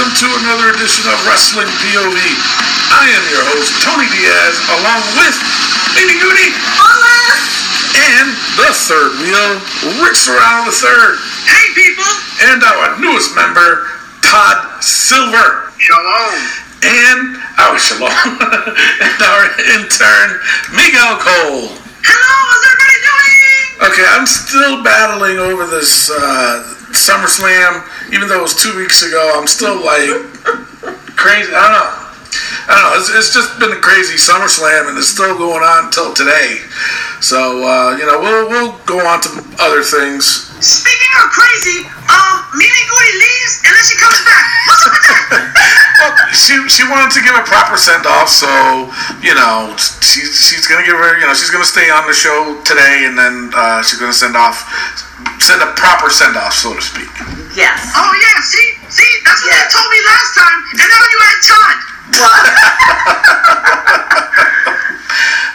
Welcome to another edition of Wrestling POV. I am your host, Tony Diaz, along with Lady Goody and the third wheel, Rick Serrano the third, Hey, people! and our newest member, Todd Silver, Shalom. and our shalom, and our intern, Miguel Cole. Hello, how's everybody doing? Okay, I'm still battling over this uh, SummerSlam, even though it was two weeks ago. I'm still like crazy. I don't know. I don't know. It's, it's just been a crazy SummerSlam, and it's still going on until today. So uh, you know, we'll we'll go on to other things. Speaking of crazy, um, Mimi Goody leaves and then she comes back. What's up with that? Well, she she wanted to give a proper send off, so you know she's she's gonna give her you know she's gonna stay on the show today, and then uh, she's gonna send off send a proper send off, so to speak. Yes. oh, yeah, see? See? That's what Yeah. they told me last time, and now you add Todd. What?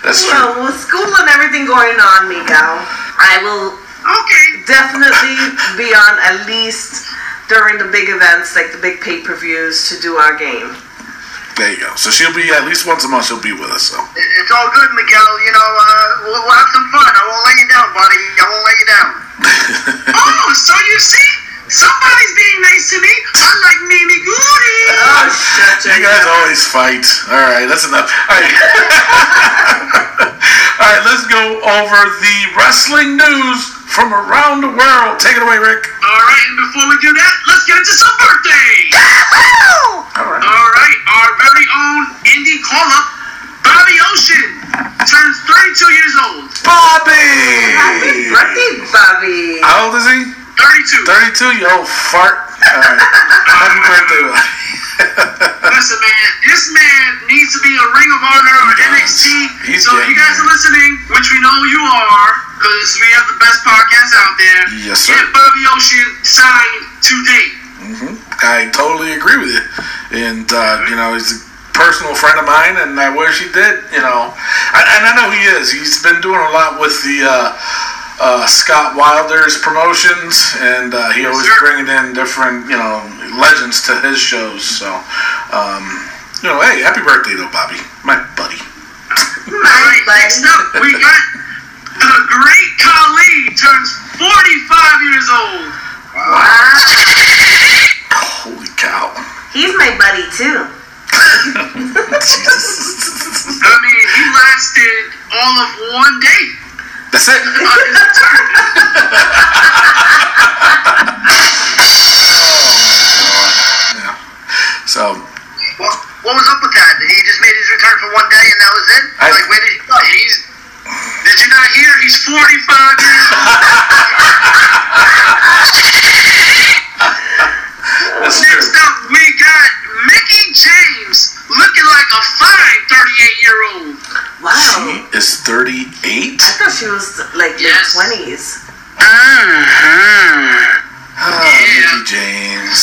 That's You true. know, with school and everything going on, Miguel, I will Okay. definitely be on at least during the big events, like the big pay-per-views, to do our game. There you go. So she'll be at least once a month. She'll be with us. So. It's all good, Miguel. You know, uh, we'll, we'll have some fun. I won't let you down, buddy. I won't let you down. oh, so you see? Somebody's being nice to me, unlike Mimi Goody. Ah, oh, shut You guys always fight. All right, that's enough. All right. All right, let's go over the wrestling news from around the world. Take it away, Rick. All right, and before we do that, let's get into some birthdays. All right. All right, our very own indie call-up, Bobby Ocean, turns 32 years old. Bobby. Happy birthday, Bobby. How old is he? 32. 32. You old fart. All right. Happy birthday, Bobby. Listen, man, this man needs to be a Ring of Honor or NXT. He's so if you guys there. are listening, which we know you are, because we have the best podcast out there. Yes, sir. Get Bobby Ocean signed today. Mm-hmm. I totally agree with you. And, uh, you know, he's a personal friend of mine, and I wish he did, you know. And, and I know he is. He's been doing a lot with the uh, uh, Scott Wilder's promotions, and uh, he always sir. bringing in different, you know, legends to his shows. So, um, you know, hey, happy birthday, though, Bobby, my buddy. All right, next up, we got the great Khali turns 45 years old. Wow. Holy cow. He's my buddy, too. I mean, he lasted all of one day That's it. on his return. Yeah. So, What, what was up with that? He just made his return for one day and that was it? I- like, where did he go? He's. Did you not hear? He's 45 years old. that's Next true. up, we got Mickie James looking like a fine 38 year old. Wow. She is 38? I thought she was like Yes. late 20s. Mm-hmm. Oh, Mickie James.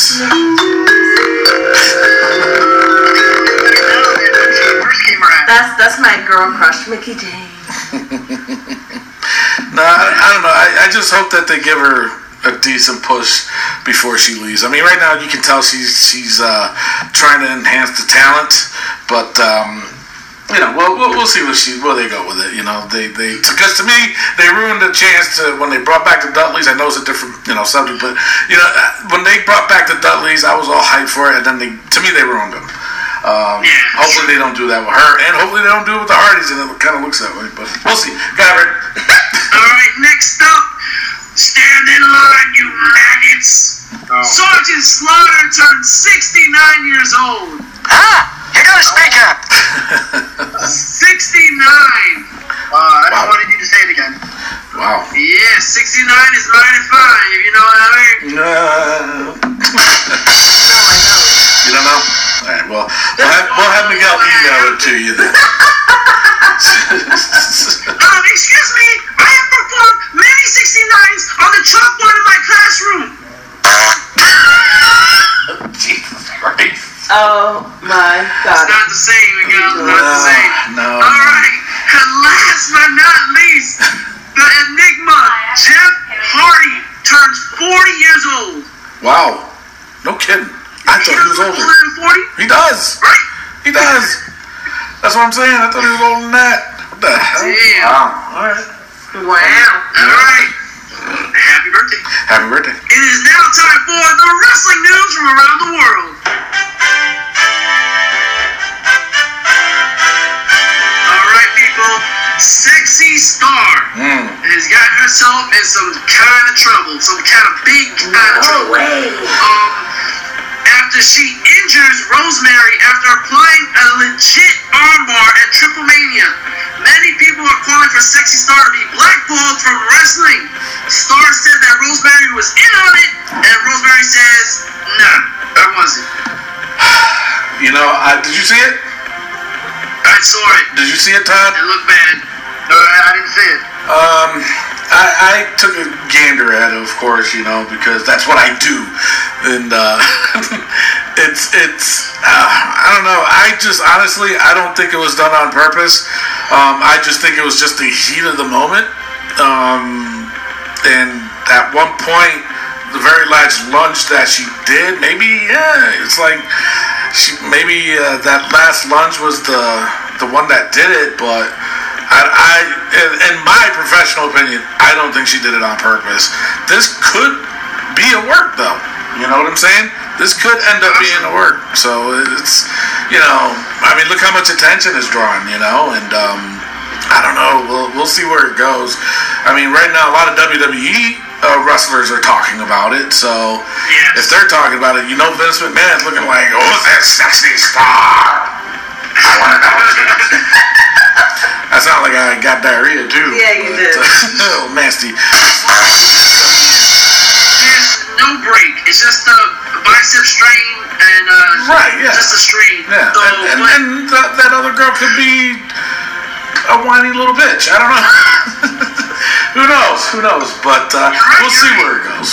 First came around. That's that's my girl crush, Mickie James. No, I, I don't know. I, I just hope that they give her a decent push before she leaves. I mean, right now you can tell she's she's uh, trying to enhance the talent, but um, you know, we'll, we'll, we'll see what she where they go with it. You know, they they because to me they ruined the chance to when they brought back the Dudleys. I know it's a different you know subject, but you know uh, when they brought back the Dudleys, I was all hyped for it, and then they to me they ruined them. Um, Yeah. hopefully they don't do that with her, and hopefully they don't do it with the Hardys, and it kind of looks that way. But we'll see. Got it. All right, next up, stand in line, you maggots. Sergeant Slaughter turned 69 years old. Ah, you gotta speak up. 69. Uh, I Wow. wanted you to say it again. Wow. Yeah, 69 is mighty fine, if you know what I mean. No. No, I know. You don't know? All right. Well, we'll have, we'll have Miguel email it to you then. Um, excuse me, I have performed many 69s on the chalkboard in my classroom. Jesus Christ. Oh my God. It's not the same, Miguel. It's not the No, same. no. All right, and last but not least, the Enigma, Jeff Hardy, turns 40 years old. Wow. No kidding. I thought he was older. older than 40, He does. right? He does. That's what I'm saying. I thought he was older than that. What the hell? Damn. Wow. All right. Wow. All right. Happy birthday. Happy birthday. It is now time for the wrestling news from around the world. All right, people. Sexy Star Mm. has gotten herself in some kind of trouble, some kind of big kind of trouble. Um, after she injures Rosemary after applying a legit armbar at Triplemania. Many people are calling for Sexy Star to be blackballed from wrestling. Star said that Rosemary was in on it, and Rosemary says, nah, I wasn't. You know, I, did you see it? I saw it. Did you see it, Todd? It looked bad. No, I didn't see it. Um, I, I took a gander at it, of course, you know, because that's what I do, and uh, it's it's uh, I don't know. I just honestly I don't think it was done on purpose. Um, I just think it was just the heat of the moment. Um, and at one point, the very last lunge that she did, maybe yeah, it's like she maybe uh, that last lunge was the the one that did it, but. I, I in, in my professional opinion, I don't think she did it on purpose. This could be a work, though. You know what I'm saying? This could end up being a work. So it's, you know, I mean, look how much attention is drawn, you know, and um, I don't know. We'll we'll see where it goes. I mean, right now, a lot of WWE uh, wrestlers are talking about it. So Yes. if they're talking about it, you know, Vince McMahon's looking like, oh, that sexy star. I want to know. what she is." I sound like I got diarrhea too. Yeah, you did. oh, nasty. There's no break. It's just a bicep strain and uh, Right, yeah. just a strain. Yeah, So, and, and, but- and that, that other girl could be a whiny little bitch. I don't know. Who knows? Who knows? But uh, we'll see where it goes.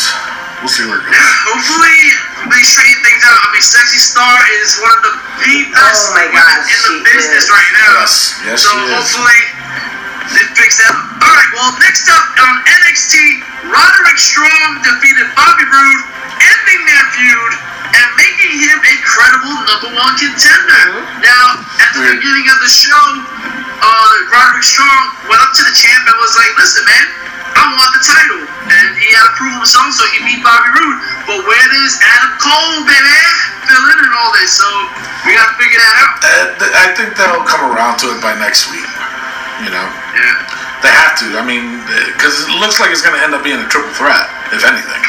We'll see where it goes. Hopefully they straighten things out. I mean, Sexy Star is one of the the best Oh my women gosh, in the business is. right now. Yes, yes, so she is. Fix. All right. Well, next up on NXT, Roderick Strong defeated Bobby Roode, ending their feud and making him a credible number one contender. Now, at the Weird. beginning of the show, uh, Roderick Strong went up to the champ and was like, "Listen, man." I want the title. And he had to prove himself, so he beat Bobby Roode. But where does Adam Cole, baby, fill in and all this? So we gotta figure that out. Uh, I think they'll come around to it by next week. You know, Yeah. they have to. I mean, because it looks like it's going to end up being a triple threat, if anything.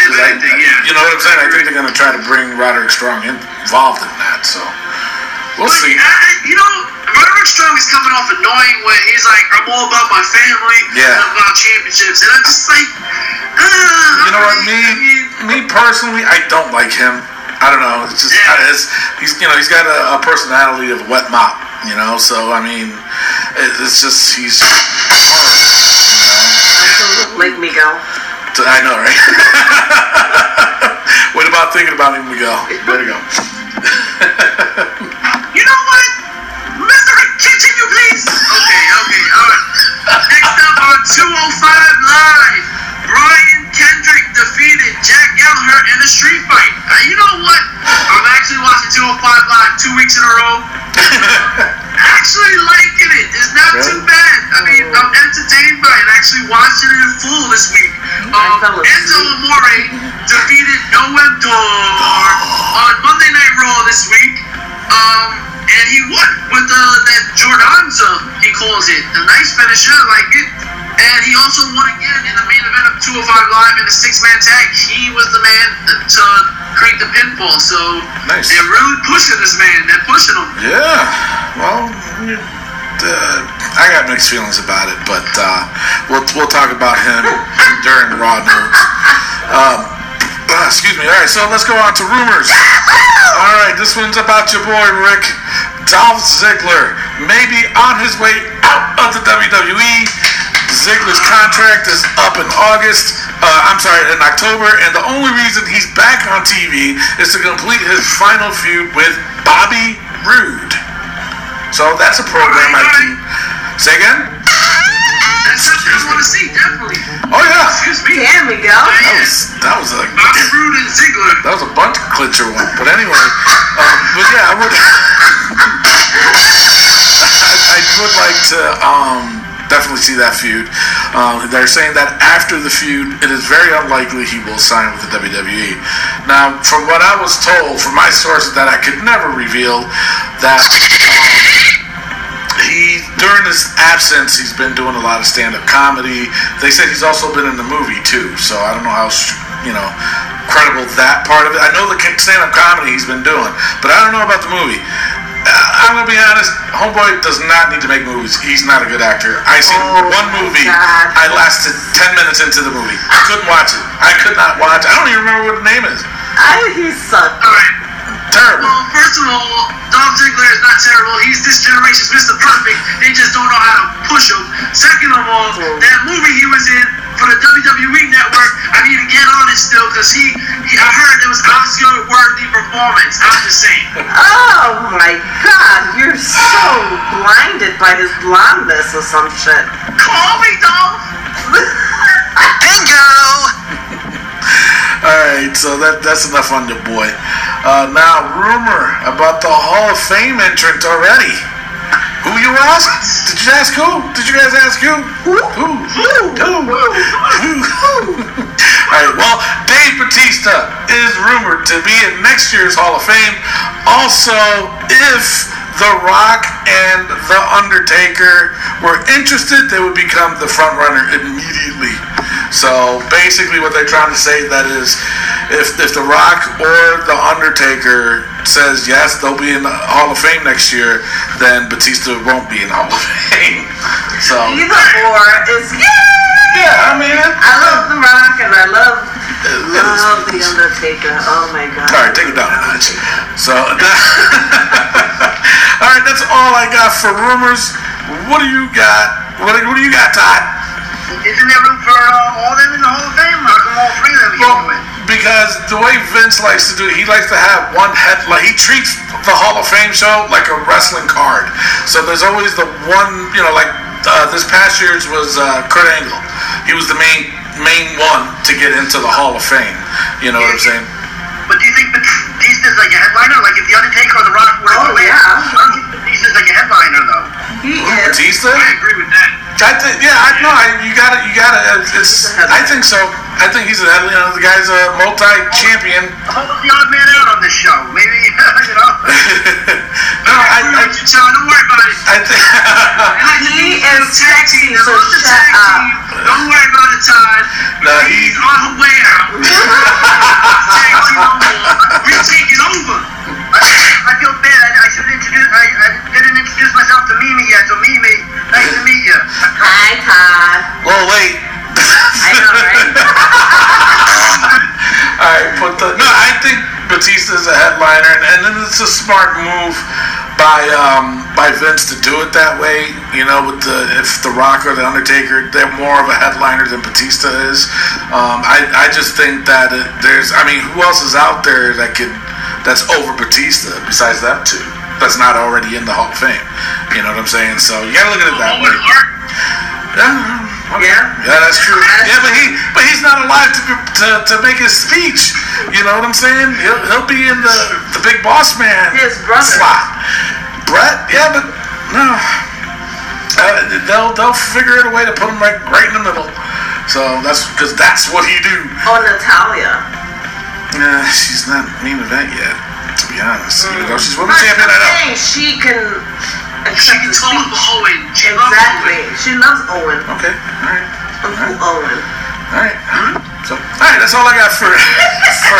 If I- anything, yeah. You know what I'm saying? I think they're going to try to bring Roderick Strong in, involved in that. So we'll But, see. I, I- you know, Roderick Strong is coming off annoying when he's like, I'm all about my family, Yeah. I'm about championships. And I'm just like, uh, You know what? I Me, mean, me personally, I don't like him. I don't know. It's just Yeah. it's, he's you know he's got a, a personality of a wet mop. You know, so I mean, it, it's just he's horrible. Like Miguel. You know? I know, right? what about thinking about me, Miguel? Way to go. You know what? Mr. Continue, please. Okay, okay, all right. Next up on 205 Live, Brian Kendrick defeated Jack Gallagher in a street fight. Uh, you know what? I'm actually watching 205 Live two weeks in a row. actually liking it. It's not Really? too bad. I mean, I'm entertained by it. Actually watching it in full this week. Um. Enzo Amore defeated Noam Dar on Monday Night Raw this week. Um, and he won with uh, that JawdonZO, he calls it. A nice finisher, I like it. And he also won again in the main event of 205 Live in a six-man tag. He was the man to create the pinfall. So Nice. they're really pushing this man. They're pushing him. Yeah. Well, uh, I got mixed feelings about it, but uh, we'll we'll talk about him during the Raw notes. Um, uh, excuse me. All right, so let's go on to rumors. All right, this one's about your boy Rick Dolph Ziggler, maybe on his way out of the WWE. Ziggler's contract is up in August. Uh, I'm sorry, in October, and the only reason he's back on TV is to complete his final feud with Bobby Roode. So that's a program I can. Say again? That's something I want to see, definitely. Oh yeah, Excuse me. Damn, Miguel. that was that was like Bobby Roode and Ziggler. that was a bunch clincher one. But anyway, um, but yeah, I would. I, I would like to um, definitely see that feud. Um, they're saying that after the feud, it is very unlikely he will sign with the WWE. Now, from what I was told from my sources that I could never reveal, that um, he during his absence he's been doing a lot of stand-up comedy. They said he's also been in the movie too, so I don't know how you know credible that part of it. I know the stand-up comedy he's been doing, but I don't know about the movie. Uh, I'm gonna be honest. Homeboy does not need to make movies. He's not a good actor. I seen Oh, one movie. God. I lasted ten minutes into the movie. I couldn't watch it. I could not watch. I don't even remember what the name is. I, he sucked. Alright. Terrible. Well, first of all, Dolph Ziggler is not terrible. He's this generation's Mr. Perfect. They just don't know how to push him. Second of all, oh. that movie he was in for the WWE Network, I need to get on it still because he, he, I heard it was Oscar-worthy performance. I'm just saying. Oh my god, you're so blinded by his blondness or some shit. Call me, Dolph. All right, so that that's enough on your boy. Uh, now, rumor about the Hall of Fame entrant already. Who you ask? Did you ask who? Did you guys ask who? Who? Who? Who? Who? All right. Well, Dave Batista is rumored to be in next year's Hall of Fame. Also, if The Rock and The Undertaker were interested, they would become the front runner immediately. So basically, what they're trying to say that is, if if The Rock or The Undertaker says yes, they'll be in the Hall of Fame next year, then Batista won't be in the Hall of Fame. So Either or is yeah. yeah, I mean, I love The Rock and I love love The Undertaker. Oh my god. All right, take it down a notch. So, all right, that's all I got for rumors. What do you got? What do, what do you got, Todd? Isn't there room for uh, all them in the Hall of Fame? How come all three of them Well, because the way Vince likes to do it, he likes to have one head. Like he treats the Hall of Fame show like a wrestling card. So there's always the one, you know, like uh, this past year's was uh, Kurt Angle. He was the main main one to get into the Hall of Fame. You know what I'm saying? But do you think Batista's like a headliner? Like if The Undertaker or The Rock were Oh, to win, yeah. I don't think Batista's like a headliner though. He is. Batista. I agree with that. I think, yeah, I know. I, you got to You got to uh, It's. I think so. I think he's a. You know, the guy's a multi-champion. Hold the odd man out on this show. Maybe, you know. no, I. I agree I, with you, John. Don't worry about it. I think. I like the He is tag sexy, team. I so shut tag up. team. Don't worry about it, Todd. No, He's he- on her way out. tag team no more. We're taking over. I, I feel bad. I, I should introduce. I, I didn't introduce myself to Mimi yet. So Mimi, nice to meet you. Hi, Todd. A wait. I know, right? All right, but the, no, I think Batista's a headliner, and, and then it's a smart move by um, by Vince to do it that way. You know, with the if the Rock or the Undertaker, they're more of a headliner than Batista is. Um, I I just think that it, there's, I mean, who else is out there that could that's over Batista besides them two? That's not already in the Hall of Fame. You know what I'm saying? So you gotta look at it that way. Yeah. Okay. Yeah. Yeah, that's true. Yeah, but he, but he's not alive to, to, to make his speech. You know what I'm saying? He'll, he'll be in the, the big boss man His brother. slot. Bret, yeah, but no, uh, they'll they'll figure out a way to put him right right in the middle. So that's because that's what he do. Oh, Natalya. Nah, she's not main event yet. To be honest, even though she's women's But champion, I I'm know. she can She accept can the talk speech. Owen. She loves Exactly. Owen. She loves Owen. Okay, all right. Uncle Owen. All right. So, all right, that's all I got for, for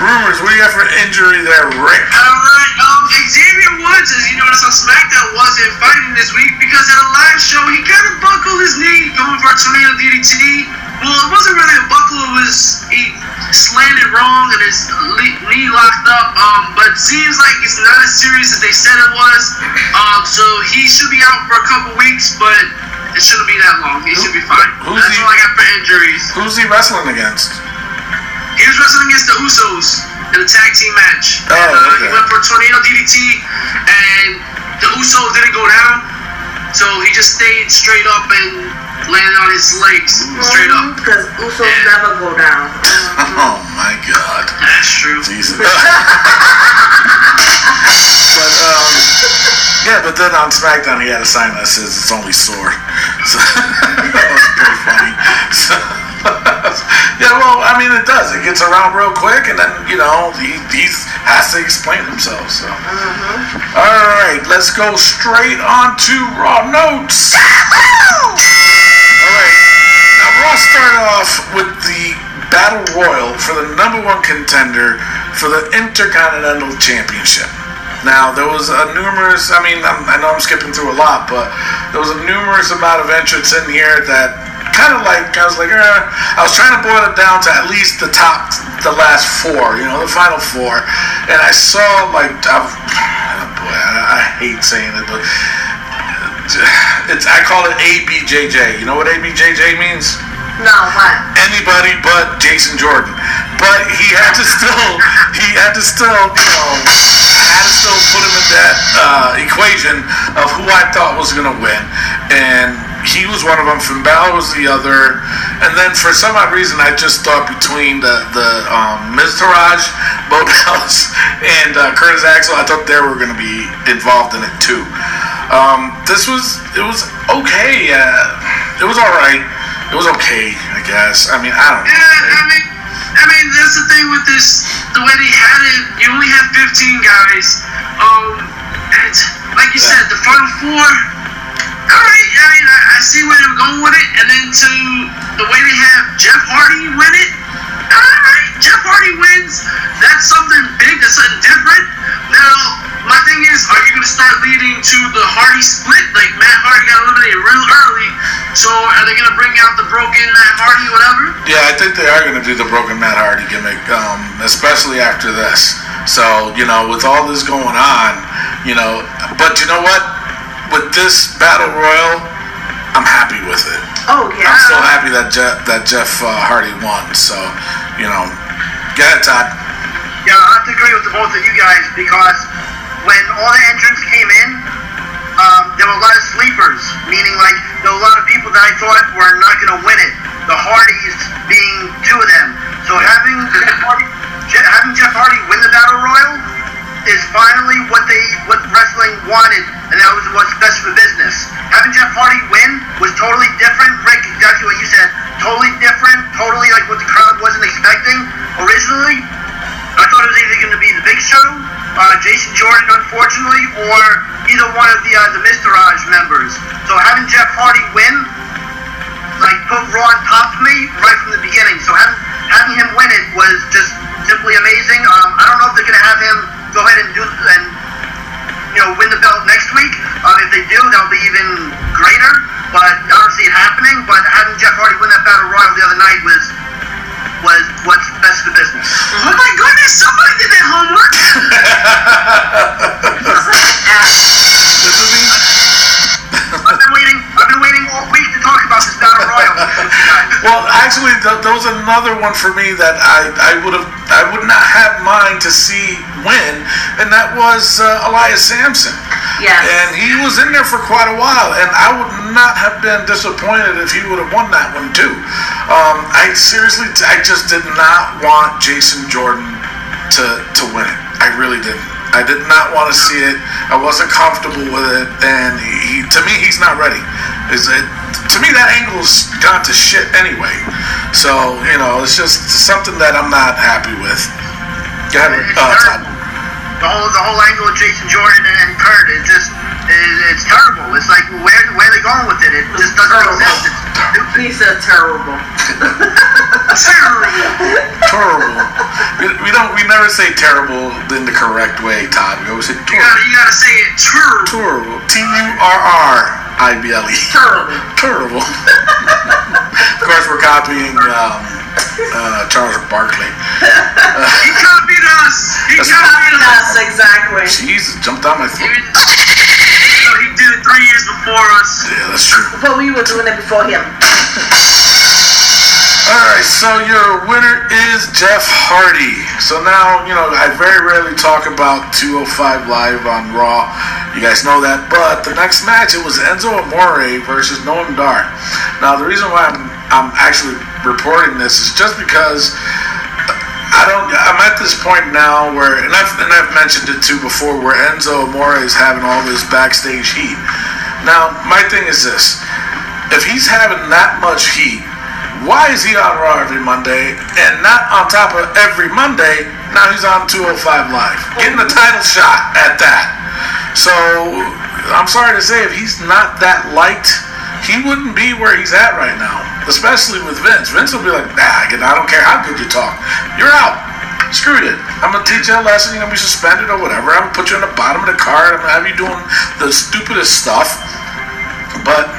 rumors. What do you got for injury there, Rick? Alright, um, Xavier Woods, as you noticed on SmackDown, wasn't fighting this week because at a live show he kind of buckled his knee going for a tornado DDT. Well, it wasn't really a buckle, it was he slammed it wrong and his knee locked up. Um, but it seems like it's not as serious as they said it was. Um, so he should be out for a couple weeks, but it shouldn't be that long. He should be fine. Who's That's he- all I got for injuries. Who's he wrestling against? He was wrestling against the Usos in a tag team match. Oh, and, uh, He went for a tornado DDT, and the Usos didn't go down, so he just stayed straight up and landed on his legs straight up. Because Usos never go down. Oh my God. That's true. Jesus. but um, yeah, but then on SmackDown he had a sign that says it's only sore. So that was pretty funny. So, yeah, well, I mean it does. It gets around real quick, and then you know he he's, has to explain himself. So, all right, let's go straight on to Raw notes. All right. Now, Raw started off with the Battle Royal for the number one contender for the Intercontinental Championship. Now, there was a numerous, I mean, I'm, I know I'm skipping through a lot, but there was a numerous amount of entrants in here that kind of like, I was like, eh, I was trying to boil it down to at least the top, the last four, you know, the final four. And I saw, like, I've, oh boy, I, I hate saying it, but it's I call it ABJJ. You know what ABJJ means? No, what? Anybody but Jason Jordan. But he had to still he had to still you know had to still put him in that uh, equation of who I thought was gonna win, and he was one of them. Finn Balor was the other, and then for some odd reason I just thought between the the um, Miztourage, Bo Dallas, and uh, Curtis Axel, I thought they were gonna be involved in it too. Um, this was it was okay. Uh, it was all right. It was okay, I guess. I mean, I don't know. Yeah, I mean, I mean, that's the thing with this. The way they had it, you only have 15 guys. Um, and like you Yeah. said, the final four. All right, I mean, I, I see where they're going with it, and then to the way they have Jeff Hardy win it. All right, Jeff Hardy wins. That's something big. That's something different. Now, my thing is, are you going to start leading to the Hardy split? Like Matt Hardy got eliminated real early, so are they going to bring out the broken Matt Hardy, whatever? Yeah, I think they are going to do the broken Matt Hardy gimmick, um, especially after this. So you know, with all this going on, you know, but you know what? With this battle royal, I'm happy with it. Oh, yeah. I'm so happy that Jeff, that Jeff uh, Hardy won. So you know, get it, Todd. Yeah, I have to agree with the both of you guys because when all the entrants came in, um, there were a lot of sleepers, meaning like there were a lot of people that I thought were not going to win it. The Hardys being two of them. So having Jeff Hardy, having Jeff Hardy win the Battle Royal is finally what they what wrestling wanted, and that was what's best for business. Having Jeff Hardy win was totally different. Rick, exactly what you said. Totally different. Totally like what the crowd wasn't expecting originally. I thought it was either going to be the Big Show, uh, Jason Jordan, unfortunately, or either one of the uh, the. Raj members. So having Jeff Hardy win, like put Raw on top of me right from the beginning. See it happening. But having Jeff Hardy win that battle royal the other night was was what's best for business. Oh my goodness, somebody did their homework. This is the- I've been waiting. I've been waiting all week to talk about this battle royal. Well, actually, th- there was another one for me that I, I would have I would not have mind to see win, and that was uh, Elias Samson. Yes. And he was in there for quite a while, and I would not have been disappointed if he would have won that one too. Um, I seriously, I just did not want Jason Jordan to to win it. I really didn't. I did not want to see it. I wasn't comfortable with it, and he, he to me, he's not ready. Is it? To me, that angle's gone to shit anyway. So you know, it's just something that I'm not happy with. Go ahead, uh, Todd. Terrible. The whole the whole angle of Jason Jordan and, and Kurt is just is, it's terrible. It's like where where are they going with it? It just doesn't Terrible. make sense. It's stupid. He said terrible. Terrible. We, we don't. We never say terrible in the correct way, Todd. We always say You gotta, terrible. you gotta say it true. Terrible. T U R R I B L E. Terrible. Terrible. of course, we're copying um, uh, Charles Barkley. He copied us. He That's- copied us. Yes, exactly. Jesus, jumped on my foot. Even, you he did it three years before us. Yeah, that's true. But we were doing it before him. All right, so your winner is Jeff Hardy. So now, you know, I very rarely talk about 205 Live on Raw. You guys know that. But the next match, it was Enzo Amore versus Noam Dar. Now, the reason why I'm, I'm actually reporting this is just because uh, I don't. I'm at this point now where, and I've and I've mentioned it too before, where Enzo Amore is having all this backstage heat. Now, my thing is this: if he's having that much heat, why is he on Raw every Monday and not on top of every Monday? Now he's on 205 Live, getting a title shot at that. So I'm sorry to say, if he's not that liked, he wouldn't be where he's at right now. Especially with Vince. Vince will be like, nah, I don't care how good you talk. You're out. Screw it. I'm gonna teach you a lesson. You're gonna be suspended or whatever. I'm gonna put you on the bottom of the card. I'm gonna have you doing the stupidest stuff. But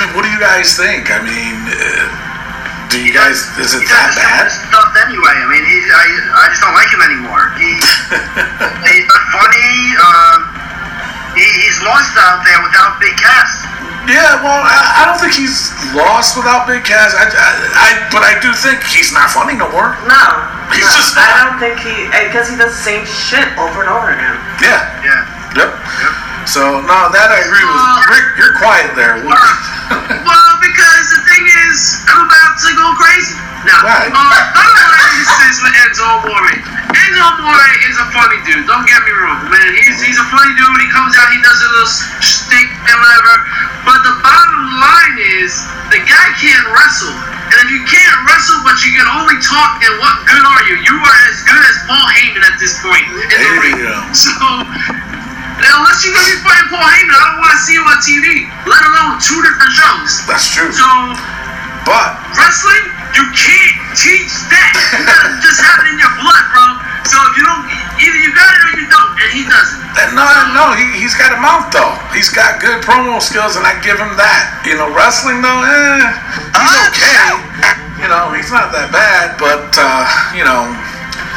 mean, what do you guys think? I mean, uh, do you guys? Is it he that does bad? this stuff anyway. I mean, he's, I, I just don't like him anymore. He, he's not funny. Uh, he, he's lost out there without Big Cass. Yeah, well, I, I don't think he's lost without Big Cass. I, I, I, but I do think he's not funny no more. No, He's no, just I don't think he because he does the same shit over and over again. Yeah. Yeah. Yep. Yep. So no, that I agree with. Rick, you're quiet there. Well, because the thing is, I'm about to go crazy. Now, Right. uh, I don't know this with Enzo Amore. Enzo Amore is a funny dude. Don't get me wrong, man. He's he's a funny dude. He comes out, he does a little stick and whatever. But the bottom line is, the guy can't wrestle. And if you can't wrestle, but you can only talk, then what good are you? You are as good as Paul Heyman at this point in the ring. you Unless you're gonna be fighting Paul Heyman, I don't want to see him on TV. Let alone two different shows. That's true. So, But wrestling, you can't teach that. You gotta just have it in your blood, bro. So if you don't, either you got it or you don't, and he doesn't. no, no, he, he's got a mouth though. He's got good promo skills, and I give him that. You know, wrestling though, eh, he's okay. You know, he's not that bad, but uh, you know,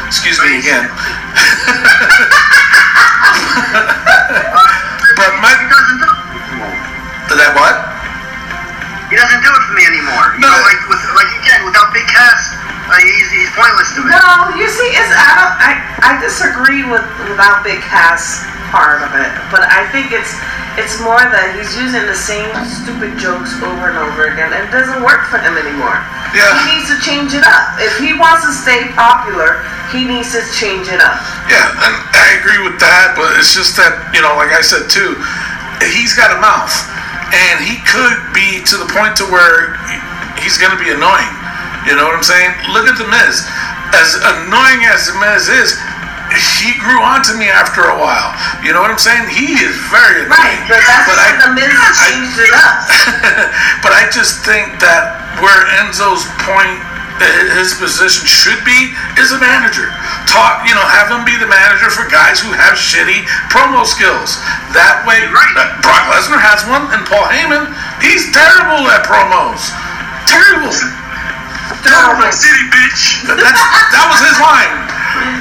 excuse me again. but my doesn't do that what? He doesn't do it for me anymore. You No. know, like with like again without Big Cass, uh, he's he's pointless to me. No, you see, it's I don't I, I disagree with without big Cass part of it, but I think it's it's more that he's using the same stupid jokes over and over again, and it doesn't work for him anymore. Yeah. He needs to change it up. If he wants to stay popular, he needs to change it up. Yeah, and I agree with that, but it's just that, you know, like I said too, he's got a mouth. And he could be to the point to where he's going to be annoying. You know what I'm saying? Look at The Miz. As annoying as The Miz is, he grew onto me after a while. You know what I'm saying? He is very Right, annoying. but that's But I- the Miz changed it up. but I just think that where Enzo's point, his position should be, is a manager. Talk, you know, have him be the manager for guys who have shitty promo skills. That way, Right. uh, Brock Lesnar has one, and Paul Heyman, he's terrible at promos. Terrible. Oklahoma City, bitch. That, that's, that was his line.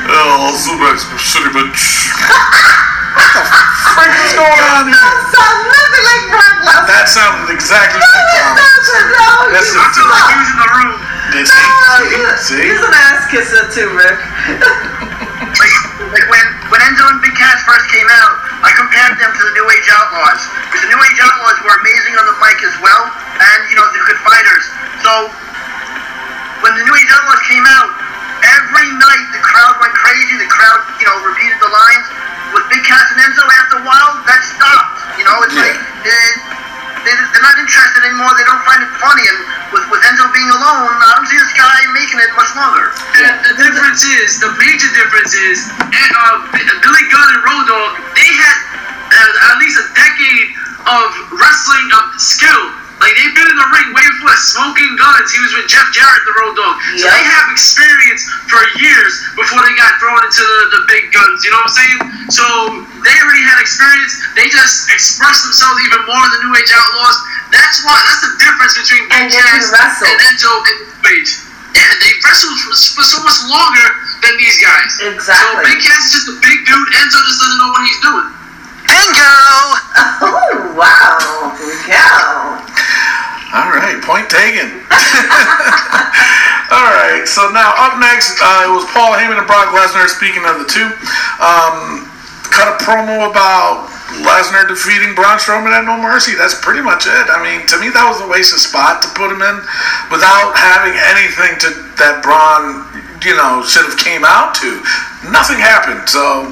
Oh, super city bitch. what the frick is going on here? That sounds nothing like Brock Lesnar. That sounded exactly No, like it Brock. doesn't. No, Yes, you it I feel like he was in the room. Did No, see? he's, See? he's an ass kisser too, Rick. Like, like when when Enzo and Big Cass first came out, I compared them to the New Age Outlaws because the New Age Outlaws were amazing on the mic as well, and you know they're good fighters. So when the New Age Outlaws came out, every night the crowd went crazy. The crowd, you know, repeated the lines. With Big Cass and Enzo, after a while, that stopped. You know, it's Yeah. like eh, they, they're not interested anymore. They don't find it funny. And with with Enzo being alone, I don't see this guy making it much longer. And the difference is, the major difference is, uh, Billy Gunn and Road Dogg, they had uh, at least a decade of wrestling um, skill. Like they've been in the ring way before Smoking Gunns. He was with Jeff Jarrett, the Road Dogg. So Yeah. they have experience for years before they got thrown into the, the big guns. You know what I'm saying? So they already had experience. They just expressed themselves even more in the New Age Outlaws. That's why. That's the difference between Big Cass and Enzo and New Age. Yeah, they wrestled for, for so much longer than these guys. Exactly. So Big Cass is just a big dude. Enzo just doesn't know what he's doing. Bingo! Oh wow, yeah. All right, point taken. All right, so now up next, uh, it was Paul Heyman and Brock Lesnar. Speaking of the two, um, cut a promo about Lesnar defeating Braun Strowman at No Mercy. That's pretty much it. I mean, to me, that was a waste of spot to put him in without having anything to that Braun, you know, should have came out to. Nothing happened. So,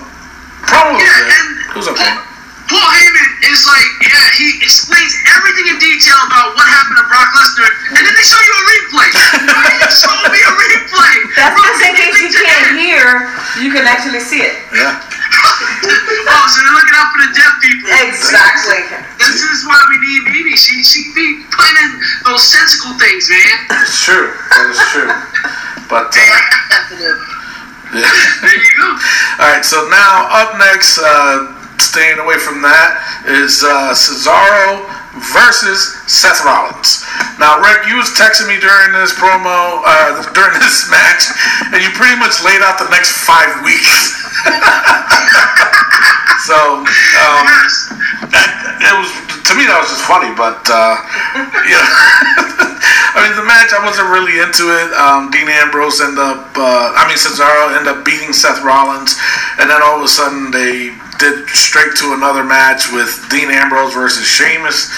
Yeah, was good. It was okay. Paul, Paul Heyman is like, yeah, he explains everything in detail about what happened to Brock Lesnar, and then they show you a replay. Why did you show me a replay? That's From just in case you can't hear, you can actually see it. Yeah. oh, so they're looking out for the deaf people. Exactly. This is why we need Mimi. She she be putting in those sensical things, man. It's true. That is true. But, Hey, I uh, got that for them. yeah. There you go. All right, so now up next, uh, staying away from that, is uh, Cesaro versus Seth Rollins. Now, Rick, you was texting me during this promo, uh, during this match, and you pretty much laid out the next five weeks. so, um, that- it was to me that was just funny, but uh, yeah. I mean, the match I wasn't really into it. Um, Dean Ambrose ended up, uh, I mean Cesaro end up beating Seth Rollins, and then all of a sudden they did straight to another match with Dean Ambrose versus Sheamus.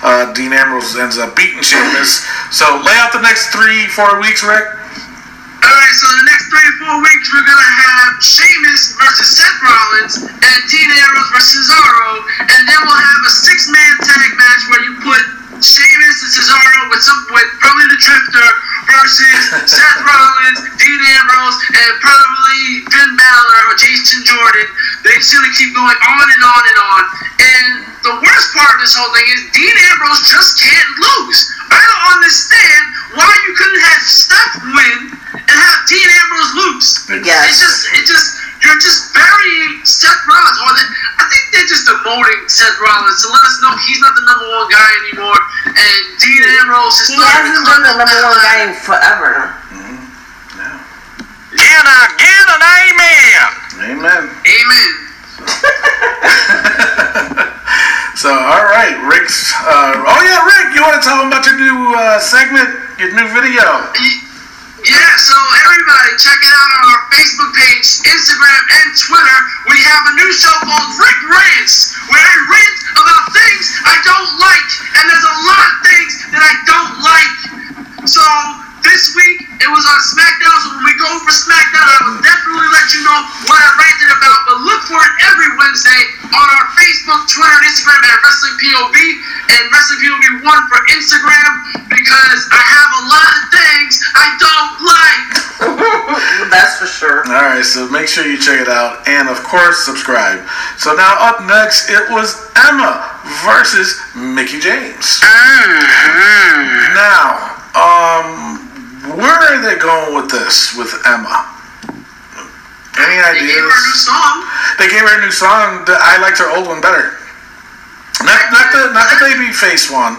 Uh, Dean Ambrose ends up beating Sheamus. So lay out the next three, four weeks, Rick. Alright, so the next three or four weeks we're gonna have Sheamus versus Seth Rollins and Dean Ambrose versus Cesaro, and then we'll have a six-man tag match where you put Sheamus and Cesaro with some with probably the Drifter versus Seth Rollins, Dean Ambrose, and probably Finn Balor or Jason Jordan. They just gonna keep going on and on and on. And the worst part of this whole thing is Dean Ambrose just can't lose. I don't understand why you couldn't have Seth win and have Dean Ambrose lose. Yes. It's just, it just, you're just burying Seth Rollins. Or they, I think they're just demoting Seth Rollins to let us know he's not the number one guy anymore. And Dean Ambrose is He hasn't been the number one guy in forever. Can I get an amen? Amen. Amen. So, all right, Rick's. Uh, oh yeah, Rick, you want to tell them about your new uh, segment, your new video? Yeah, so everybody check it out on our Facebook page, Instagram, and Twitter. We have a new show called Rick Rants, where I rant about things I don't like, and there's a lot of things that I don't like. So this week it was on SmackDown, so when we go over SmackDown, I will definitely let you know what I ranted about. But look for it every Wednesday on our Facebook, Twitter, and Instagram at Wrestling POV and Wrestling POV One for Instagram because I have a lot of things I don't like. That's for sure. All right, so make sure you check it out, and of course, subscribe. So now up next, it was Emma versus Mickie James. Now, um, where are they going with this with Emma? Any ideas? They gave her a new ideas? song. They gave her a new song. I liked her old one better. Not, not the not the baby face one,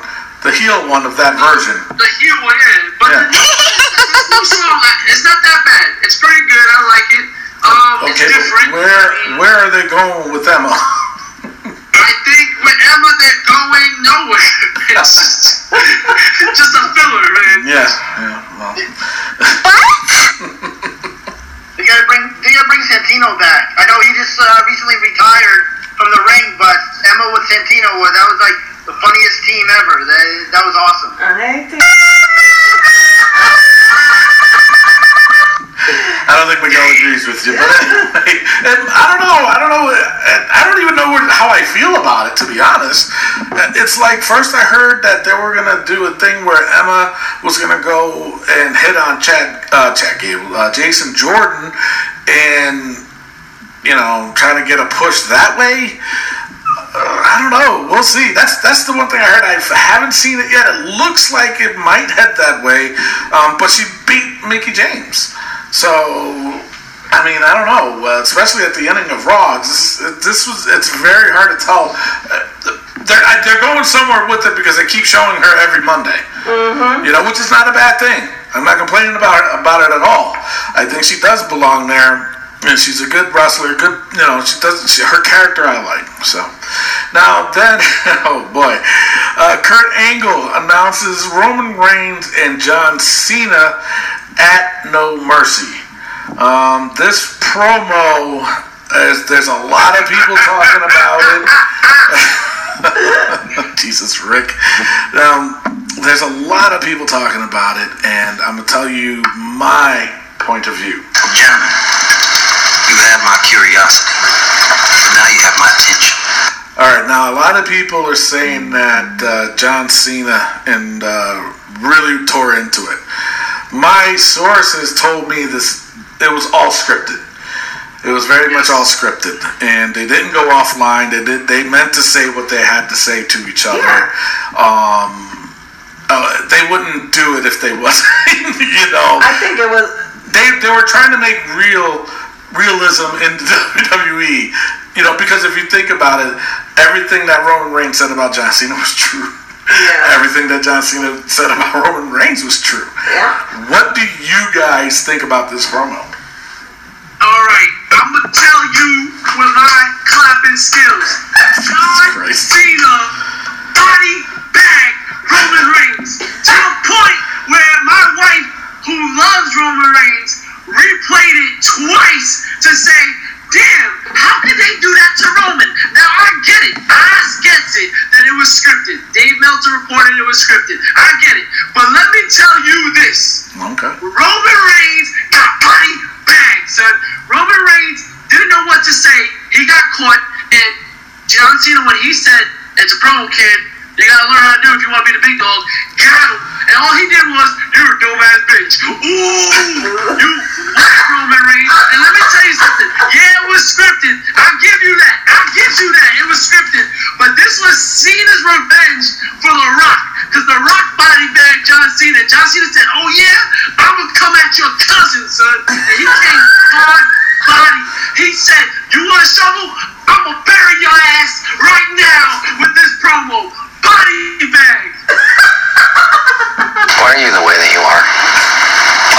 the heel one of that version. The heel one, yeah. But Yeah. the new, this new song, it's not that bad. It's pretty good. I like it. Um, it's Okay, different. where where are they going with Emma? I think with Emma, they're going nowhere. It's just, just a filler, man. Yeah, yeah. Well, They gotta bring they gotta bring Santino back. I know he just uh, recently retired from the ring, but Emma with Santino was that was like the funniest team ever. That that was awesome. I think I don't think Miguel agrees with you, but anyway, and I don't know. I don't know. I don't even know where- how I feel about it, to be honest. It's like first I heard that they were gonna do a thing where Emma was gonna go and hit on Chad, uh, Chad Gable, uh, Jason Jordan, and you know, trying to get a push that way. Uh, I don't know. We'll see. That's that's the one thing I heard. I haven't seen it yet. It looks like it might head that way, um, but she beat Mickie James. So, I mean, I don't know. Uh, especially at the ending of Raw, this, this was. It's very hard to tell. Uh, they're I- they're going somewhere with it because they keep showing her every Monday. You know, which is not a bad thing. I'm not complaining about it, about it at all. I think she does belong there and she's a good wrestler. Good, you know, she does she, her character I like. So now then, oh boy, uh, Kurt Angle announces Roman Reigns and John Cena at No Mercy. Um, this promo There's, there's a lot of people talking about it. Jesus, Rick. Um, there's a lot of people talking about it, and I'm gonna tell you my point of view. Gentlemen, you had my curiosity. Now you have my attention. All right, now a lot of people are saying that uh, John Cena and uh, really tore into it. My sources told me this; it was all scripted. It was very much all scripted, and they didn't go offline. They did. They meant to say what they had to say to each other. Yeah. Um, uh, they wouldn't do it if they wasn't. you know, I think it was. they they were trying to make real realism in WWE. You know, because if you think about it, everything that Roman Reigns said about John Cena was true. Yeah. Everything that John Cena said about Roman Reigns was true. Yeah. What do you guys think about this promo? All right, I'm gonna tell you with my clapping skills. John Christ. Cena body bag Roman Reigns to a point where my wife, who loves Roman Reigns, replayed it twice to say, "Damn, how could they do that to Roman?" Now I get it. Oz gets it that it was scripted. Dave Meltzer reported it was scripted. I get it. But let me tell you this. Okay. Roman Reigns got body bagged, son. Roman Reigns didn't know what to say. He got caught, and John Cena, when he said, "It's a promo, kid. You gotta learn how to do it if you want to be the big dog," him, and all he did was, "You're a dumbass bitch." Ooh, you whack Roman Reigns. And let me tell you something. Yeah, it was scripted. I'll give you that. I'll give you that. It was scripted, but this was Cena's revenge for The Rock, because The Rock body bagged John Cena. John Cena said, "Oh yeah, I'm gonna come at your cousin, son," and he came hard body. He said, "You want a shovel? I'm gonna bury your ass right now with this promo." Body bag. Why are you the way that you are?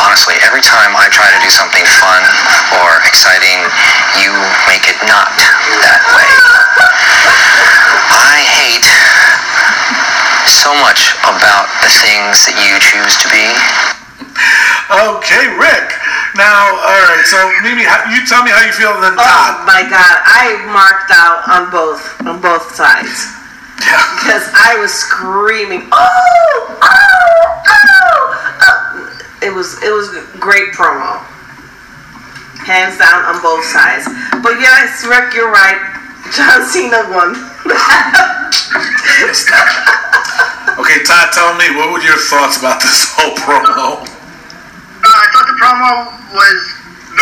Honestly, every time I try to do something fun or exciting, you make it not that way. I hate so much about the things that you choose to be. Okay, Rick. Now, all right. So, Mimi, how, you tell me how you feel, and then Oh my God! I marked out on both on both sides Yeah. Because I was screaming. Oh! Oh! Oh! oh. It was it was great promo, hands down on both sides. But yes, Rick, you're right. John Cena won. Okay, Todd, tell me what were your thoughts about this whole promo? Uh, I thought the promo was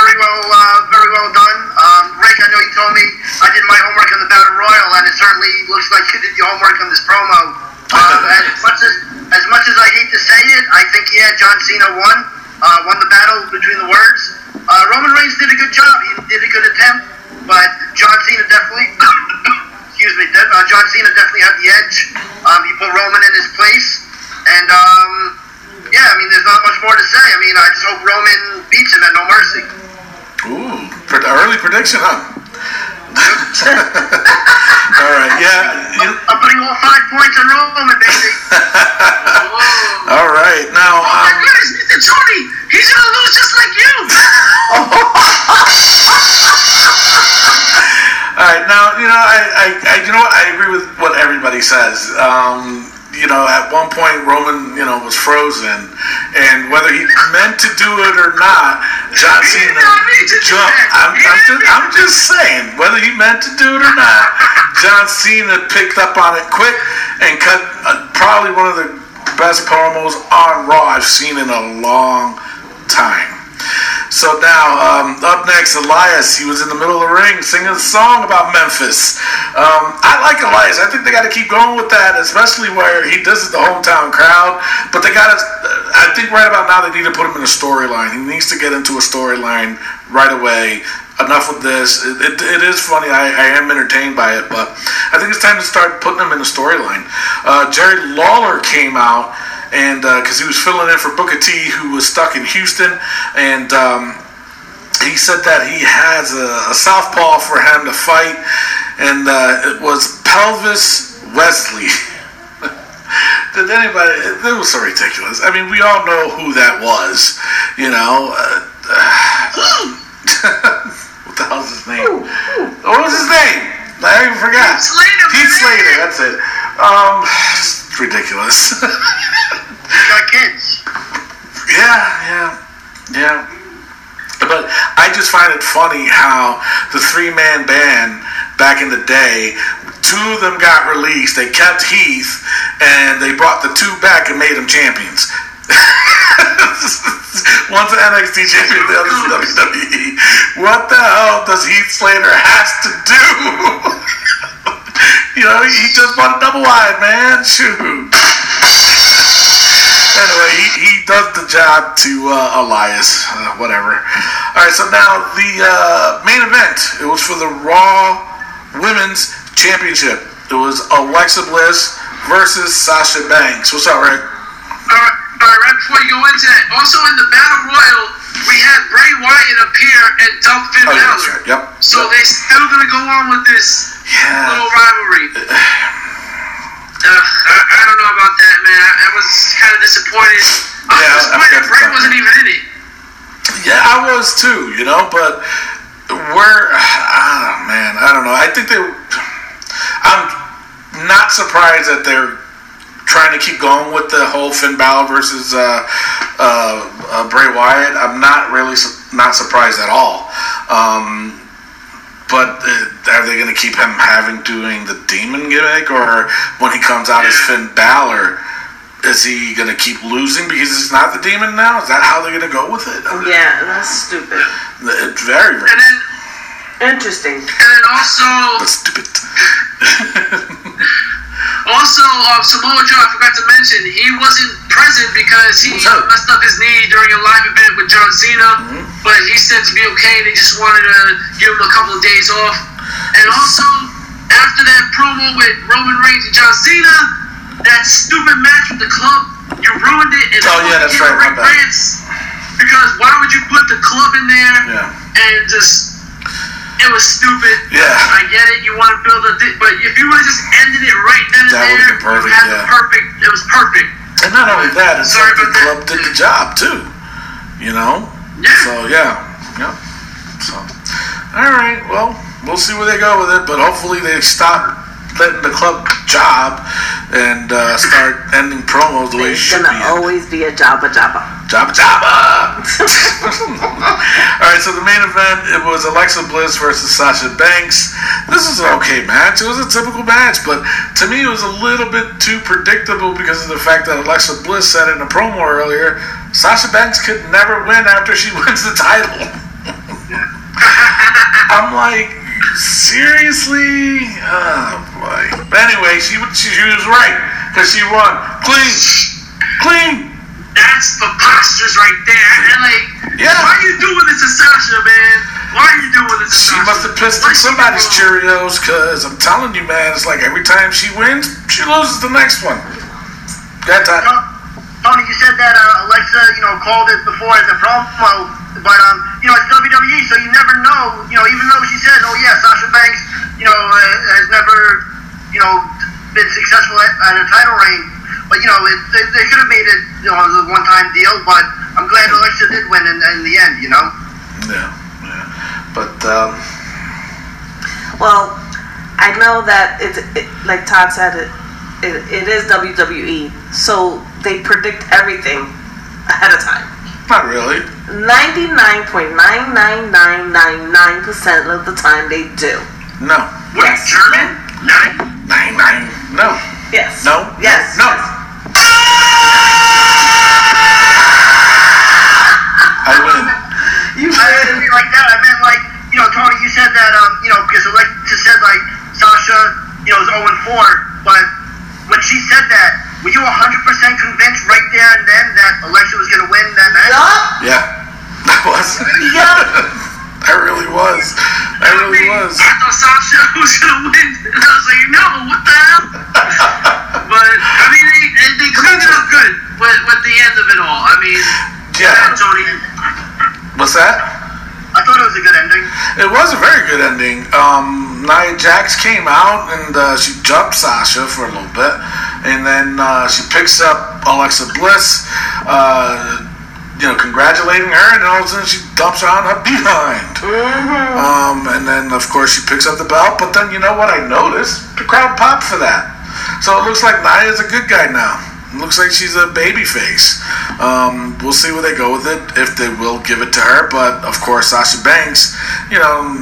very well, uh, very well done. Um, Rick, I know you told me I did my homework on the Battle Royal, and it certainly looks like you did your homework on this promo. Um, as much as as much as I hate to say it, I think yeah, John Cena won, uh, won the battle between the words. Uh, Roman Reigns did a good job. He did a good attempt, but John Cena definitely, excuse me, de- uh, John Cena definitely had the edge. Um, he put Roman in his place, and um, yeah, I mean, there's not much more to say. I mean, I just hope Roman beats him at No Mercy. Ooh, early prediction, huh? all right, yeah. You, I'm putting all five points on Roman, baby. all right, now. Oh my Um, goodness, Mr. Tony, he's gonna lose just like you. All right, now you know I, I, I you know what I agree with what everybody says. Um, you know, at one point Roman, you know, was frozen, and whether he meant to do it or not, John Cena not mean to do jumped. I'm, I'm, just, I'm just saying, whether he meant to do it or not, John Cena picked up on it quick and cut uh, probably one of the best promos on Raw I've seen in a long time. So now, um, up next, Elias. He was in the middle of the ring singing a song about Memphis. Um, I like Elias. I think they got to keep going with that, especially where he does it the hometown crowd. But they got to. I think right about now they need to put him in a storyline. He needs to get into a storyline right away. Enough with this. It, it, it is funny. I, I am entertained by it, but I think it's time to start putting him in a storyline. Uh, Jerry Lawler came out and because he was filling in for Booker T, who was stuck in Houston, and um, he said that he has a, a southpaw for him to fight, and uh, it was Pelvis Wesley. Did anybody? It was so ridiculous. I mean, we all know who that was. You know. Uh, what the hell's his name? What was his name? I even forgot. Pete Slater, man. Slater. That's it. Um, it's ridiculous. Got kids. Yeah, yeah, yeah. But I just find it funny how the three man band back in the day, two of them got released. They kept Heath and they brought the two back and made them champions. One's an NXT champion, the other's WWE. What the hell does Heath Slater has to do? you know, he just bought a double wide, man. Shoot anyway, he, he does the job to uh, Elias, uh, whatever. All right, so now the uh, main event. It was for the Raw Women's Championship. It was Alexa Bliss versus Sasha Banks. What's up, Rick? Alright, alright, right before you go into that, also in the Battle Royal, we had Bray Wyatt appear and dump Finn Oh, Balor. right. Yep. So they're still gonna go on with this Yeah. little rivalry. Uh, I, I don't know about that, man. I, I was kind of disappointed. I was Yeah, disappointed Bray wasn't even in it. Yeah, I was too, you know, but we're, ah, man, I don't know. I think they, I'm not surprised that they're trying to keep going with the whole Finn Balor versus uh, uh, uh, Bray Wyatt. I'm not really su- not surprised at all. Um, but uh, are they going to keep him having doing the demon gimmick, or when he comes out as Finn Balor? Is he going to keep losing because he's not the demon now? Is that how they're going to go with it? Yeah, that's stupid. It's very, very And then, Interesting. and then also, that's stupid. also um, Samoa Joe. I forgot to mention he wasn't present because he uh, messed up his knee during a live event with John Cena. But he said to be okay. They just wanted to give him a couple of days off. And also, after that promo with Roman Reigns and John Cena, that stupid match with the club, you ruined it. And Oh, yeah, that's right. Rance, because why would you put the club in there Yeah. and just it was stupid. Yeah. I get it. You want to build a, di- but if you would have just ended it right then and That there, been perfect, you had yeah. the perfect. It was perfect. And not only that, it's Sorry like the about that. club did the job too. You know? Yeah. So yeah. Yep. So all right, well, we'll see where they go with it, but hopefully they stop letting the club job and uh, start ending promos the way it It's should gonna be. always be a jabba jabba. Jabba Jabba! Alright, so the main event, it was Alexa Bliss versus Sasha Banks. This is an okay match. It was a typical match, but to me it was a little bit too predictable because of the fact that Alexa Bliss said in a promo earlier, Sasha Banks could never win after she wins the title. I'm like, seriously? Oh boy. But anyway, she, she, she was right, because she won. Clean! Clean! That's preposterous right there. And like, Yeah. why are you doing this to Sasha, man? Why are you doing this to She Sasha? must have pissed What in did she do somebody's? Cheerios, cause I'm telling you, man, it's like every time she wins, she loses the next one. That time. Tony, you said that uh, Alexa, you know, called it before as a promo, but um, you know, it's WWE, so you never know. You know, even though she said, "Oh yeah, Sasha Banks, you know, uh, has never, you know, been successful at, at a title reign," but you know, it, they, they could have made it, you know, a one-time deal. But I'm glad Alexa did win in, in the end. You know. Yeah, yeah. But um, Well, I know that it's it, like Todd said it, it. It is WWE, so they predict everything ahead of time. Not really. Ninety-nine point nine nine nine nine nine percent of the time they do. No, What, Yes. German? Nine? nine, nine. No, Yes. no, Yes. no. I win. You I didn't mean like that. I meant like, you know, Tony, you said that, um, you know, because Alexa said like Sasha, you know, is 0 4, but when she said that, were you 100% convinced right there and then that Alexa was going to win that match? Yup. Yeah, I was. Yup. I really was. I really was. I thought Sasha was gonna win, and I was like, no, what the hell? but I mean, they, they, they cleaned it up good with, with the end of it all. I mean, Yeah. Tony. What's that? Thought it was a good ending. It was a very good ending. Um, Nia Jax came out and uh, she jumped Sasha for a little bit, and then uh, she picks up Alexa Bliss. Uh, you know, congratulating her, and then all of a sudden she dumps her on her behind. Um, and then of course she picks up the belt, but then you know what I noticed? The crowd popped for that. So it looks like Nia's a good guy now. Looks like she's a baby face. Um, we'll see where they go with it, if they will give it to her. But of course, Sasha Banks, you know,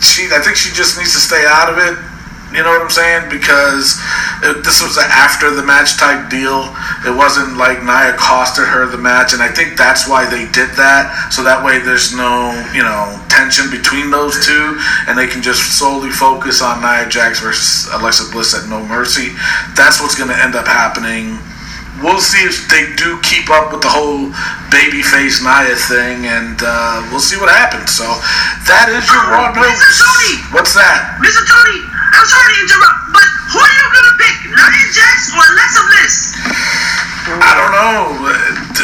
she I think she just needs to stay out of it. You know what I'm saying? Because it, this was an after the match type deal. It wasn't like Nia costed her the match, and I think that's why they did that. So that way, there's no you know tension between those two, and they can just solely focus on Nia Jax versus Alexa Bliss at No Mercy. That's what's going to end up happening we'll see if they do keep up with the whole babyface Nia thing, and uh, we'll see what happens. So that is your raw Mr. Tony! What's that? Mr. Tony, I'm sorry to interrupt, but who are you gonna pick? Nia Jax or Alexa Bliss? I don't know. Uh,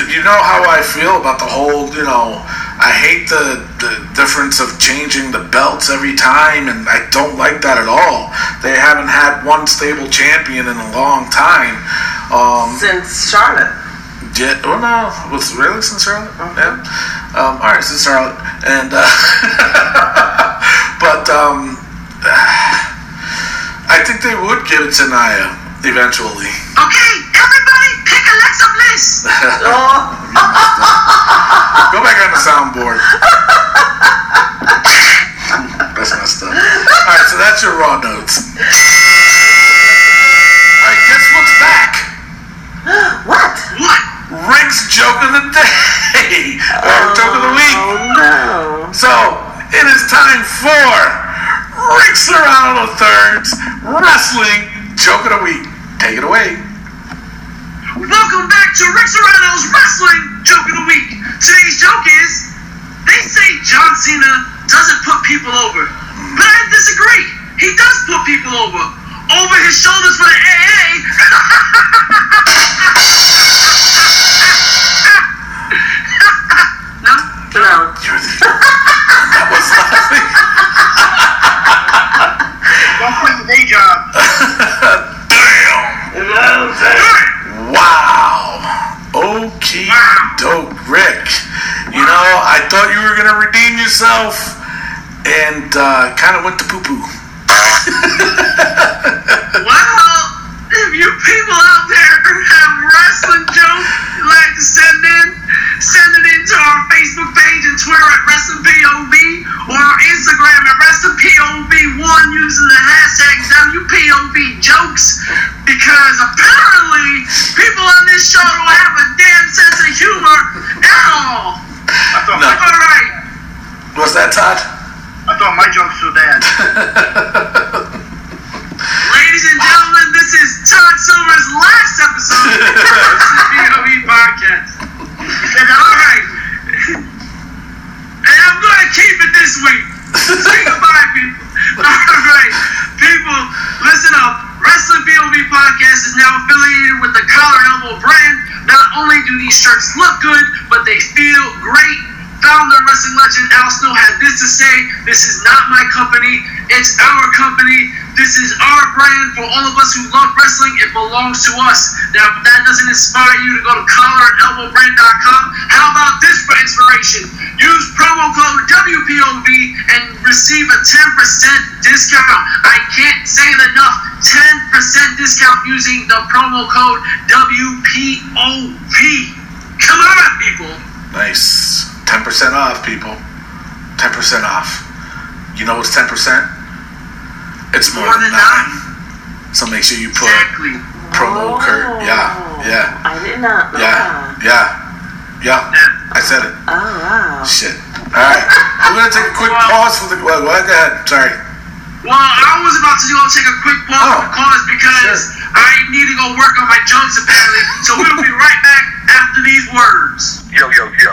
You know how I feel about the whole. You know, I hate the the difference of changing the belts every time, and I don't like that at all. They haven't had one stable champion in a long time. Um, Since Charlotte. Yeah, well, no, was really since Charlotte? Yeah. Um, all right, since Charlotte, and uh, but um, I think they would give it to Nia eventually. Okay, everybody pick Alexa Bliss. Oh, Go back on the soundboard. That's messed up. All right, so that's your raw notes. All right, guess what's back? what? What? Rick's joke of the day, or joke of the week. Oh no. So it is time for Rick Serrano Third's Wrestling Joke of the Week. Take it away. Welcome back to Rick Serrano's Wrestling Joke of the Week. Today's joke is, they say John Cena doesn't put people over, but I disagree. He does put people over. Over his shoulders for the AA. no? No. You're the, that was laughing. Don't quit the day job. Damn. Wow. Okay, dope, Rick. You know, I thought you were gonna redeem yourself, and uh, kind of went to poo poo. Well, if you people out there have wrestling jokes like to send in, send it in to our Facebook page and Twitter at WrestlingPOV or our Instagram at WrestlingPOV1 using the hashtag WPOVJokes because apparently people on this show don't have a damn sense of humor at all. I thought, No. All right. Was that Todd? I thought my jokes were bad. Ladies and gentlemen, this is Todd Silver's last episode of the POV podcast. All right. And I'm going to keep it this week. Say goodbye, people. All right. People, listen up. Wrestling POV podcast is now affiliated with the Collar Elbow brand. Not only do these shirts look good, but they feel great. Founder wrestling legend Al Snow had this to say This is not my company, it's our company. This is our brand for all of us who love wrestling. It belongs to us. Now, if that doesn't inspire you to go to collarandelbowbrand.com, how about this for inspiration? Use promo code WPOV and receive a 10% discount. I can't say it enough. 10% discount using the promo code WPOV. Come on, people. Nice. 10% off, people. 10% off. You know what's 10%? It's more, More than than nine. So make sure you put Exactly. promo oh, code. Yeah, yeah, I did not know yeah, yeah, yeah. I said it. Oh wow. Shit. All right. We're going to take a quick pause for the. Well, go ahead. Sorry. Well, I was about to go take a quick pause Oh, for cause because sure. I need to go work on my jokes apparently. so we'll be right back after these words. Yo, yo, yo.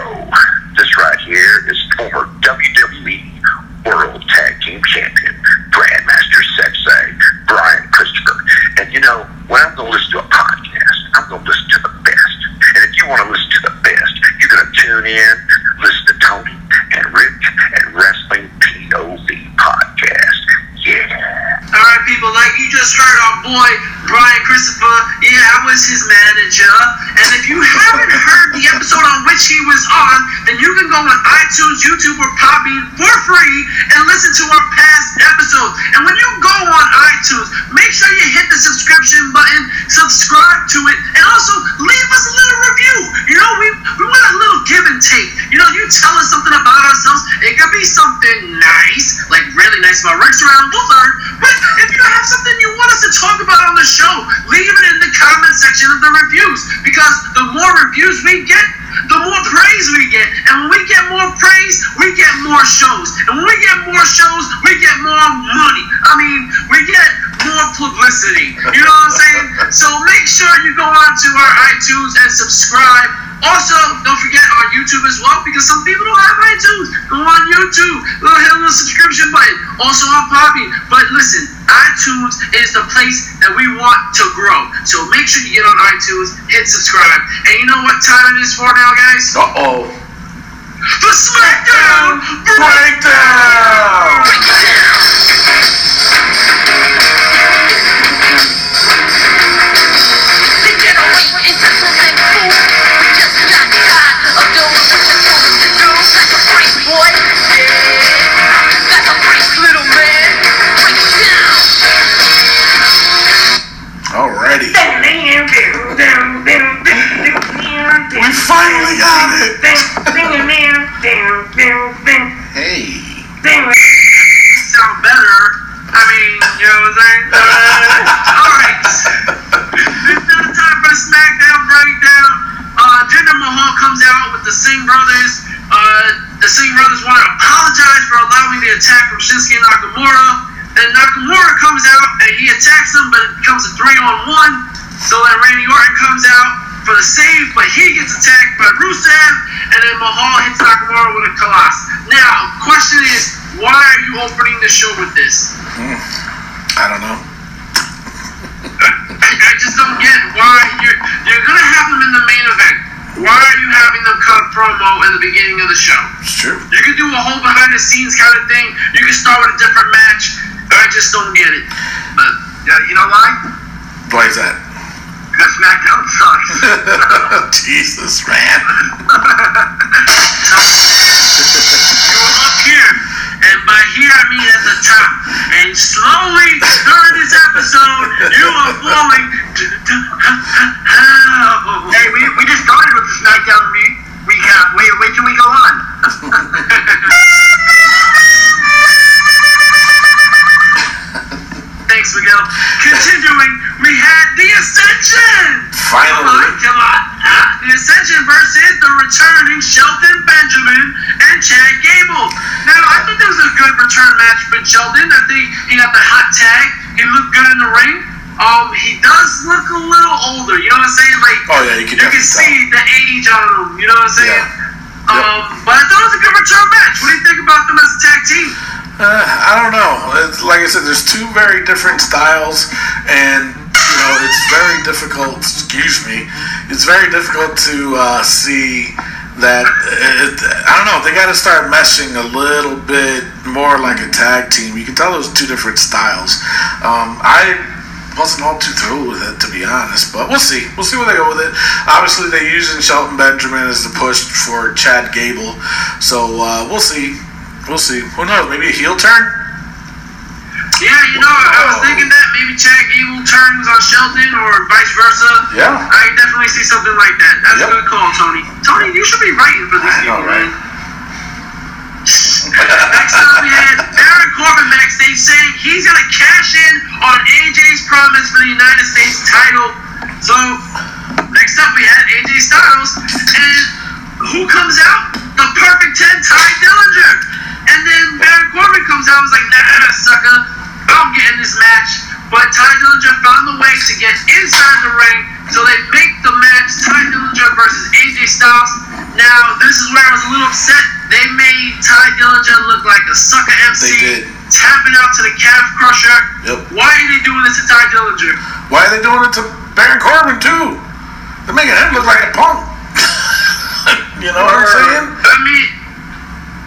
Right here is former WWE World Tag Team Champion, Grandmaster Sensei, Brian Christopher. And you know, when I'm going to listen to a podcast, I'm going to listen to the best. And if you want to listen to the best, you're going to tune in, listen to Tony and Rick and Wrestling POV Podcast. Yeah. All right, people, like you just heard our boy Brian Christopher. Yeah, I was his manager. And if you haven't heard the episode on which he was on, then you can go on iTunes, YouTube, or Podbean for free and listen to our past episodes. And when you go on iTunes, make sure you hit the subscription button, subscribe to it, and also leave us a little review. You know, we, we want a little give and take. You know, you tell us something about ourselves. It could be something nice, like really nice about Rick's around Bullard. But if you have something you want us to talk about on the show, leave it in the comment section of the reviews. Because the more reviews we get, the more praise we get. And when we get more praise, we get more shows. And when we get more shows, we get more money. I mean, we get more publicity. You know what I'm saying? So make sure you go on to our iTunes and subscribe. Also, don't forget our YouTube as well because some people don't have iTunes. Go on YouTube, go hit the subscription button. Also on Poppy. But listen, iTunes is the place that we want to grow. So make sure you get on iTunes, hit subscribe. And you know what time it is for now, guys? Uh oh. The SmackDown Breakdown! Alrighty. We finally got it! Hey. sound better. I mean, you know what I'm saying? Jinder Mahal comes out with the Singh brothers. Uh, the Singh brothers want to apologize for allowing the attack from Shinsuke Nakamura. Then Nakamura comes out and he attacks him, but it becomes a three on one. So then Randy Orton comes out for the save, but he gets attacked by Rusev, and then Mahal hits Nakamura with a Khallas. Now, question is, why are you opening the show with this? I don't know. I, I just don't get why you're you're gonna have them in the main event. Why are you having them cut a promo in the beginning of the show? It's true. You could do a whole behind the scenes kind of thing. You could start with a different match. I just don't get it. But Yeah, you know why? Why is that? Because SmackDown sucks. Jesus, man. you were up here, and by here I mean at the top. And slowly during this episode, you are falling. Hey, we, we just started with the SmackDown re- recap. Wait, wait till we go on. Thanks, Miguel. Continuing, we had the Ascension. Come Finally. on, come on. Ah, The Ascension versus the returning Shelton Benjamin and Chad Gable. Now, I think there was a good return match for Shelton. I think he got the hot tag. He looked good in the ring. Um, he does look a little older. You know what I'm saying? Like, Oh, yeah, you can you can see the age on him. You know what I'm saying? Yeah. Um, but I thought it was a good return match. What do you think about them as a tag team? Uh, I don't know. It's, like I said, there's two very different styles, and you know it's very difficult. Excuse me. It's very difficult to uh, see that. It, I don't know. They got to start meshing a little bit more like a tag team. You can tell those two different styles. Um, I wasn't all too thrilled with it, to be honest. But we'll see. We'll see where they go with it. Obviously, they're using Shelton Benjamin as the push for Chad Gable, so uh, we'll see. We'll see. Who knows? Maybe a heel turn. Yeah, you know, I was thinking that maybe Chad Gable turns on Shelton or vice versa. Yeah. I definitely see something like that. That's Yep. a good call, Tony. Tony, you should be writing for these I know, people, right? man. Next up, we had Baron Corbin backstage saying he's gonna cash in on AJ's promise for the United States title. So, next up, we had AJ Styles, and who comes out? The perfect 10, Tye Dillinger. And then Baron Corbin comes out and was like, nah, sucker, I'm getting this match. But Tye Dillinger found the way to get inside the ring, so they make the match Tye Dillinger versus AJ Styles. Now, this is where I was a little upset. They made Tye Dillinger look like a sucker MC, They did. tapping out to the calf crusher. Yep. Why are they doing this to Tye Dillinger? Why are they doing it to Baron Corbin too? They're making him look like a punk. you know what I'm saying? I mean,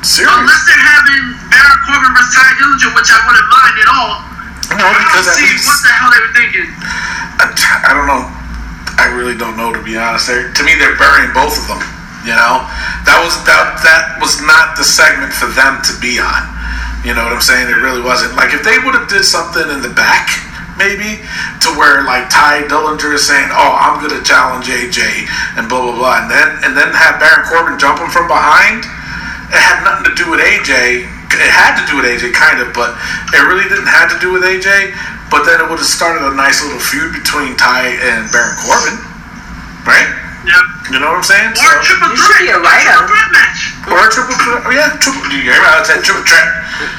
Serious. unless they're having Baron Corbin versus Tye Dillinger, which I wouldn't mind at all. No, I because don't see least what the hell they were thinking. I, I don't know. I really don't know to be honest. They're, to me, they're burying both of them. You know, that was that that was not the segment for them to be on. You know what I'm saying? It really wasn't. Like if they would have did something in the back, maybe to where like Tye Dillinger is saying, "Oh, I'm gonna challenge AJ," and blah blah blah, and then and then have Baron Corbin jump him from behind. It had nothing to do with AJ. It had to do with AJ, kind of, but it really didn't have to do with AJ. But then it would have started a nice little feud between Tye and Baron Corbin, right? Yep. You know what I'm saying? Or a triple You should threat. be a A writer. triple threat match. or a triple threat. Oh, yeah, triple. You hear me? I said triple threat.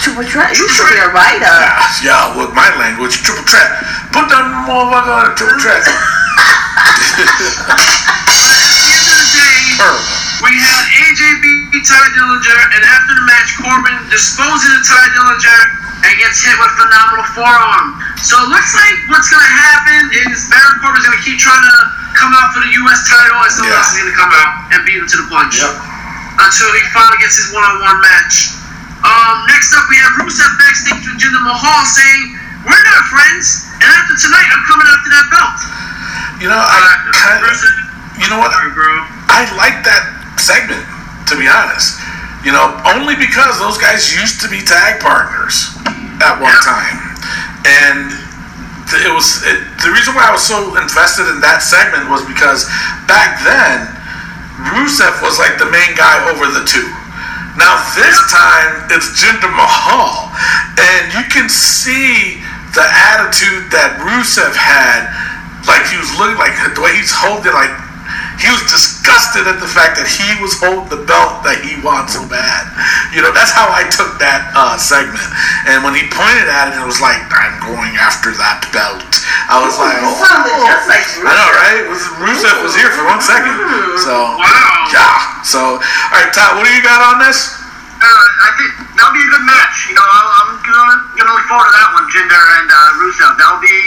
Triple threat. You should be a writer. Yeah, yeah, with my language, triple threat. Put that motherfucker on a triple threat. At the end of the day, Terrible. we had AJ beat Tye Dillinger, and after the match, Corbin disposes of Tye Dillinger and gets hit with a phenomenal forearm. So it looks like what's going to happen is Baron Corbin's going to keep trying to come out for the U.S. title, and someone else is going to come out and beat him to the punch. Yep. Until he finally gets his one-on-one match. Um, next up, we have Rusev backstage with Jinder Mahal saying, "We're not friends, and after tonight, I'm coming after that belt." You know, I Uh, kind Rusev, you know what? bro. I like that segment, to be honest. You know, only because those guys used to be tag partners at one time, and it was it, the reason why I was so invested in that segment was because back then Rusev was like the main guy over the two. Now this time it's Jinder Mahal, and you can see the attitude that Rusev had. Like he was looking like the way he's holding, like he was disgusted at the fact that he was holding the belt that he wants so bad. You know, that's how I took that uh, segment. And when he pointed at it, it was like, "I'm going after that belt." I was like, "Oh." sounded just like I know, right? It was, Rusev was here for one second. So, Wow. yeah. So, all right, Todd, what do you got on this? Uh, I think that'll be a good match. You know, I'll, I'm gonna, gonna look forward to that one, Jinder and uh, Rusev. That'll be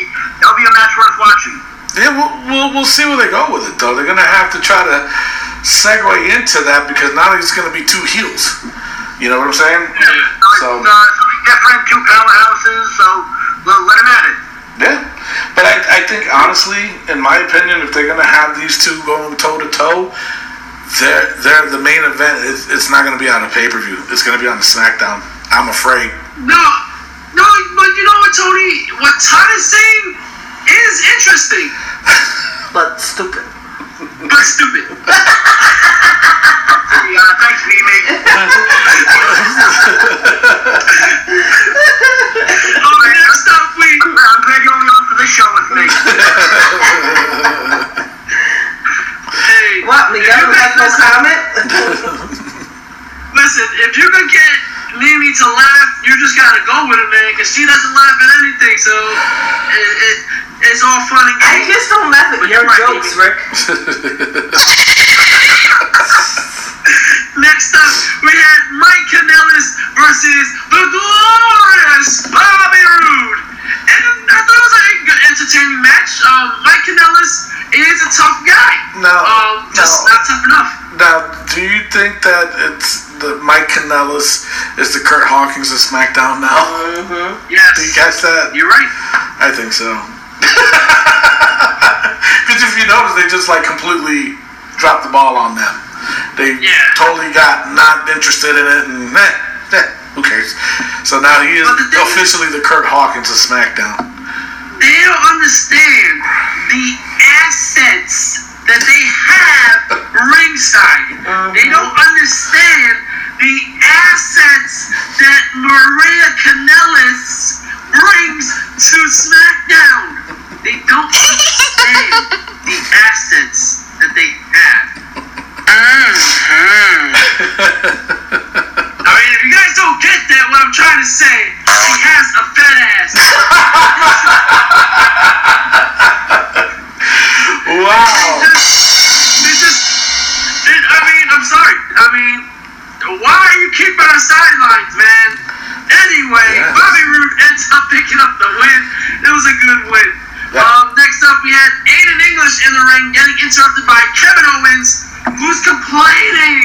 that'll be a match worth watching. Yeah, we'll, we'll, we'll see where they go with it, though. They're going to have to try to segue into that because now it's going to be two heels. You know what I'm saying? Yeah. So, uh, something different, two powerhouses. So well, let him at it. yeah. But I, I think, honestly, in my opinion, if they're going to have these two going toe to toe, they're, they're the main event. It's, it's not going to be on a pay per view, it's going to be on the SmackDown. I'm afraid. No, no, but you know what, Tony? What Todd is saying is interesting, but stupid. but stupid. Yeah, thanks, Mimi. Um, next up, we I'm glad you're on for this show with me. hey, What? Miguel you has no comment? Listen, if you can get Mimi to laugh, you just gotta go with it, man, because she doesn't laugh at anything. So it, it, it's all fun and I just don't laugh at your you're right, jokes, Rick. Next up, we had Mike Kanellis versus the glorious Bobby Roode. And I thought it was a good, entertaining match. Um, Mike Kanellis is a tough guy. No, Um, just no. not tough enough. Now, do you think that it's the Mike Kanellis is the Curt Hawkins of SmackDown now? Yes. Do you catch that? You're right. I think so. Because if you notice, they just like completely dropped the ball on them. They Yeah. totally got not interested in it, and eh, eh, who cares? So now he is the officially the Curt Hawkins of SmackDown. They don't understand the assets that they have ringside. They don't understand the assets that Maria Kanellis brings to SmackDown. They don't understand the assets that they have. I mean, if you guys don't get that, what I'm trying to say, she has a fat ass. Wow. They just, it, I mean, I'm sorry. I mean, why are you keeping our sidelines, man? Anyway, Yes. Bobby Roode ends up picking up the win. It was a good win. Yeah. Um, next up, we had Aiden English in the ring getting interrupted by Kevin Owens, who's complaining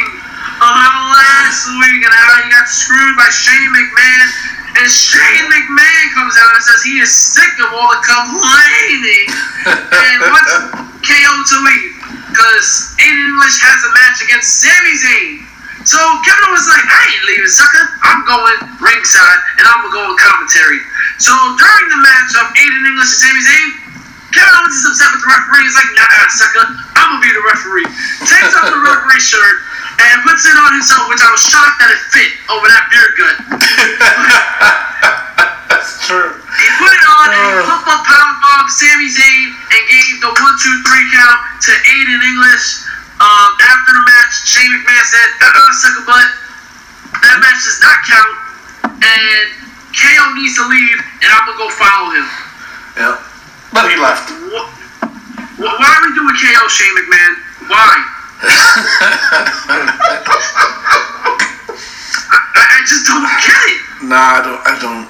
about last week and he got screwed by Shane McMahon. And Shane McMahon comes out and says he is sick of all the complaining. and what's KO to leave because Aiden English has a match against Sami Zayn. So Kevin Owens like, I ain't leaving, sucker. I'm going ringside and I'm gonna go on commentary. So during the match of Aiden English and Sami Zayn, Kevin Owens is upset with the referee. He's like, Nah, sucker. I'm gonna be the referee. Takes off the referee shirt and puts it on himself, which I was shocked that it fit over that beard gut. That's true. He put it on and he flipped up pound bomb Sami Zayn and gave the one, two, three count to Aiden English. Um, after the match, Shane McMahon said, uh-uh, sucker butt. That match does not count. And KO needs to leave, and I'm going to go follow him. Yeah. But he left. What, wh- why are we doing KO, Shane McMahon? Why? I, just don't get it. Nah, I don't. I don't.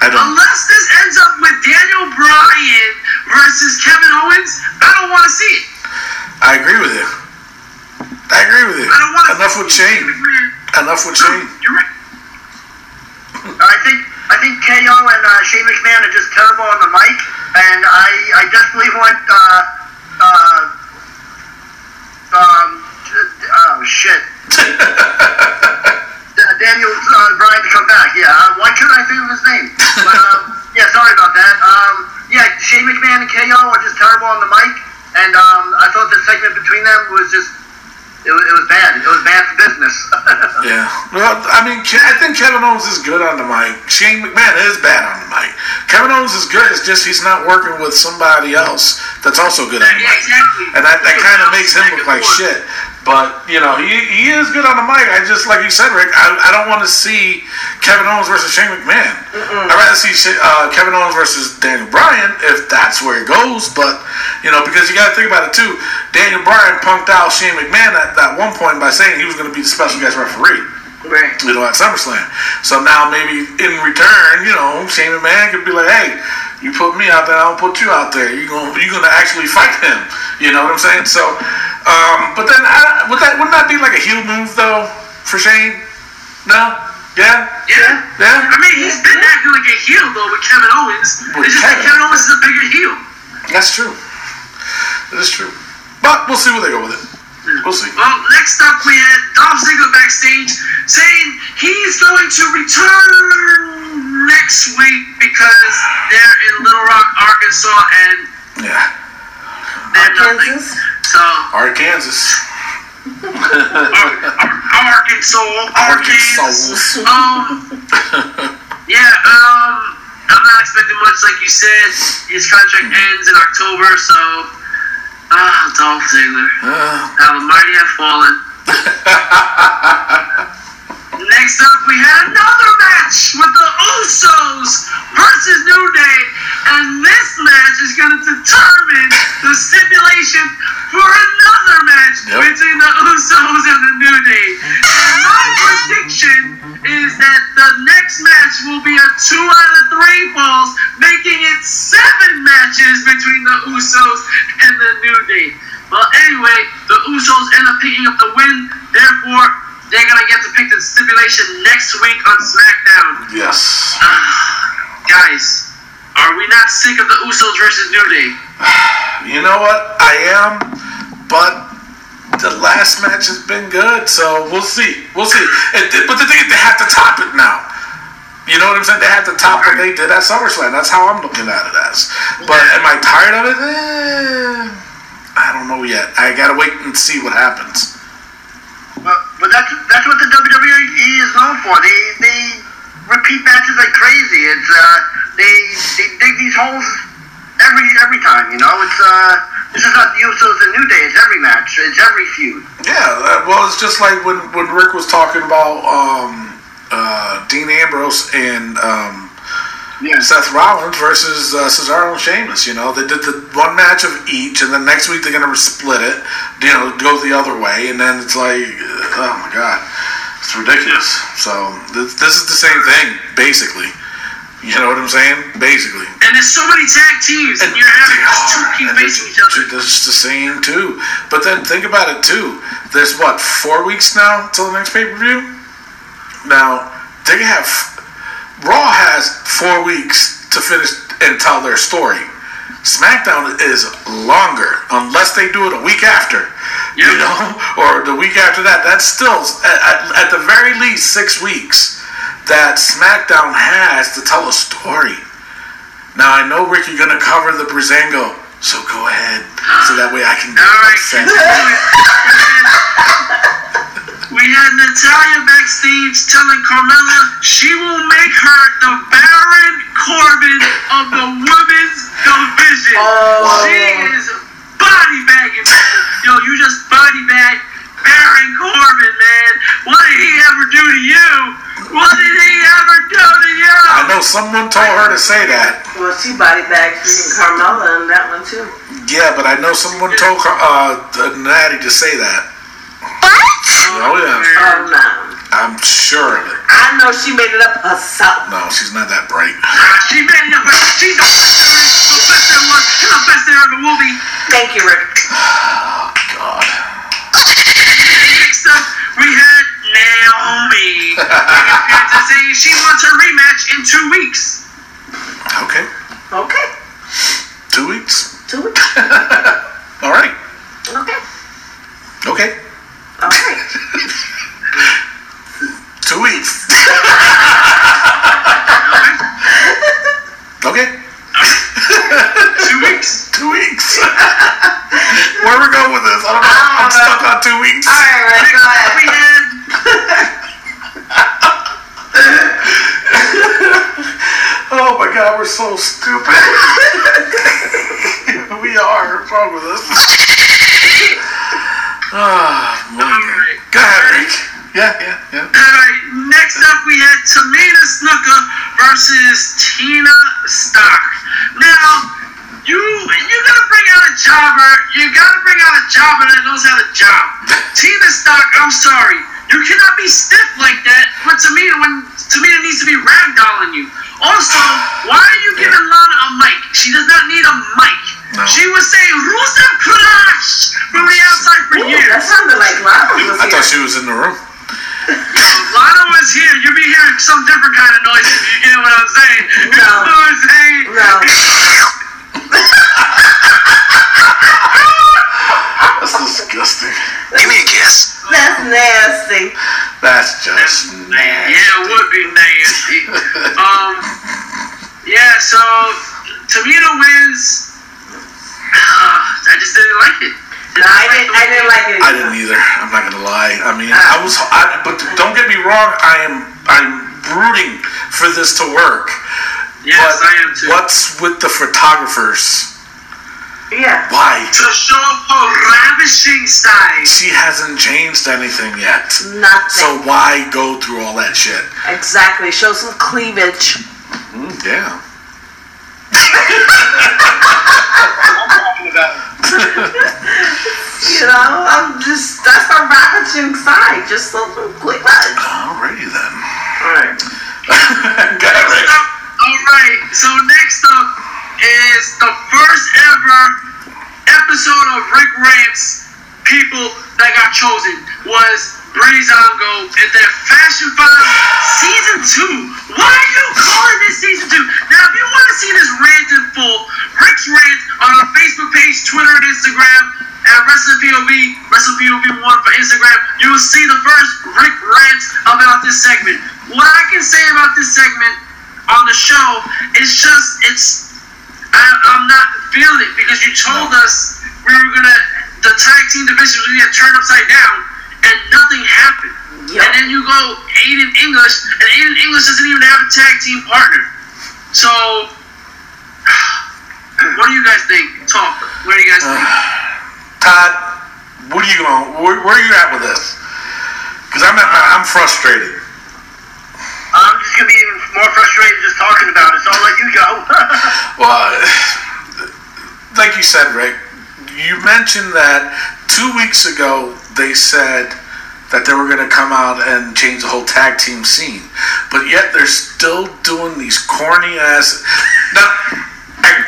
I don't. Unless this ends up with Daniel Bryan versus Kevin Owens, I don't want to see it. I agree with you. I agree with you. I don't want. Enough with Shane. Enough with Shane. You're right. I think I think KO and uh, Shane McMahon are just terrible on the mic, and I I definitely want uh, uh, um oh shit. Daniel uh, Bryan to come back. Yeah, uh, why couldn't I think of his name? But um, yeah, sorry about that. Um, yeah, Shane McMahon and KO are just terrible on the mic, and um, I thought the segment between them was just it was, it was bad. It was bad for business. Yeah. Well, I mean, I think Kevin Owens is good on the mic. Shane McMahon is bad on the mic. Kevin Owens is good. It's just he's not working with somebody else that's also good on the mic. And that, that kind of makes him look like shit. But, you know, he, he is good on the mic. I just, like you said, Rick, I, I don't want to see Kevin Owens versus Shane McMahon. I'd rather see uh, Kevin Owens versus Daniel Bryan if that's where it goes. But, you know, because you got to think about it, too. Daniel Bryan punked out Shane McMahon at that one point by saying he was going to be the special guest referee Right. you know, at SummerSlam. So now maybe in return, you know, Shane McMahon could be like, hey, you put me out there, I'll put you out there. You're gonna you're gonna actually fight him. You know what I'm saying? So, um, but then I, would that wouldn't that be like a heel move though for Shane? No? Yeah? Yeah. Yeah? I mean, he's been acting like a heel though with Kevin Owens. With it's just that Kevin. Kevin Owens is a bigger heel. That's true. That is true. But we'll see where they go with it. We'll see. Well, next up we had Dolph Ziggler backstage saying he's going to return next week because they're in Little Rock, Arkansas, and Yeah. they're nothing. Kansas? So, Arkansas. Ar- Ar- Arkansas, Arkansas. Um, yeah, um, I'm not expecting much, like you said. His contract ends in October, so ah, Dolph Ziggler. Uh, Now the mighty have fallen. Next up, we had another match with the Usos versus New Day, and this match is going to determine the stipulation for another match Yep. between the Usos and the New Day. And my prediction is that the next match will be a two out of three falls, making it seven matches between the Usos and the New Day. Well, anyway, the Usos end up picking up the win. Therefore, they're gonna get to pick the stipulation next week on SmackDown. yes. Guys, are we not sick of the Usos versus New Day? You know what? I am, but the last match has been good, so we'll see. We'll see. It, but the thing is, they have to top it now. You know what I'm saying? They have to top what they did at SummerSlam. That's how I'm looking at it as. But am I tired of it? Eh, I don't know yet. I gotta wait and see what happens. But, that's that's what the WWE is known for. They they repeat matches like crazy. It's uh they they dig these holes every every time. You know, it's uh this is not the Usos and New Day. It's every match. It's every feud. Yeah, uh, well, it's just like when, when Rick was talking about um, uh, Dean Ambrose and um, Yeah. Seth Rollins versus uh, Cesaro and Sheamus. You know, they did the one match of each, and then next week they're gonna split it. You know, go the other way, and then it's like, uh, oh my god, it's ridiculous. So this, this is the same thing, basically. You know what I'm saying? Basically. And there's so many tag teams, and you're having just two keep and facing each other. It's the same too. But then think about it too. There's what four weeks now till the next pay per view. Now they have Raw has four weeks to finish and tell their story. SmackDown is longer unless they do it a week after. You know, or the week after that. That's still at, at, at the very least six weeks that SmackDown has to tell a story. Now I know Rick, you're gonna cover the Breezango, so go ahead, so that way I can get All right. upset. We had Natalya backstage telling Carmella she will make her the Baron Corbin of the women's division. Oh. She is body bagging. Yo, you just body bag Baron Corbin, man. What did he ever do to you? What did he ever do to you? I know someone told her to say that. Well, she body bagged freaking Carmella in that one too. Yeah, but I know someone told her, uh, Natty to say that. What? Oh yeah, Oh no. I'm sure of it. I know she made it up herself. No, she's not that bright. She made it up. She's the best there is, the best there was, and the best there ever will be. Thank you, Rick. God. Next up, we had Naomi. She wants her rematch in two weeks. Okay, Okay. With the photographers? Yeah. Why? To show her ravishing side. She hasn't changed anything yet. Nothing. So why go through all that shit? exactly. Show some cleavage. Mm, yeah. You know, I'm just that's her ravaging side. Just a little buzz. Alrighty then. All right. Go ahead, Rick. All right. So next up is the first ever episode of Rick Rants. People that got chosen was Breezango and their Fashion Five season two. Why are you calling this season two? Now, if you want to see this rant in full, Rick's rant on our Facebook page, Twitter, and Instagram. At WrestlePOV, WrestlePOV1 for Instagram, you will see the first Rick rant about this segment. What I can say about this segment on the show It's just it's I, I'm not feeling it because you told us we were gonna the tag team division was gonna get turned upside down and nothing happened. Yep. And then you go Aiden English and Aiden English doesn't even have a tag team partner. So what do you guys think? Talk. What do you guys think? Todd, what are you going? Where, where are you at with this? Because I'm at my, I'm frustrated. I'm just gonna be more frustrated just talking about it. So I'll let you go. Well, like you said, Rick, you mentioned that two weeks ago they said that they were going to come out and change the whole tag team scene, but yet they're still doing these corny ass. Now,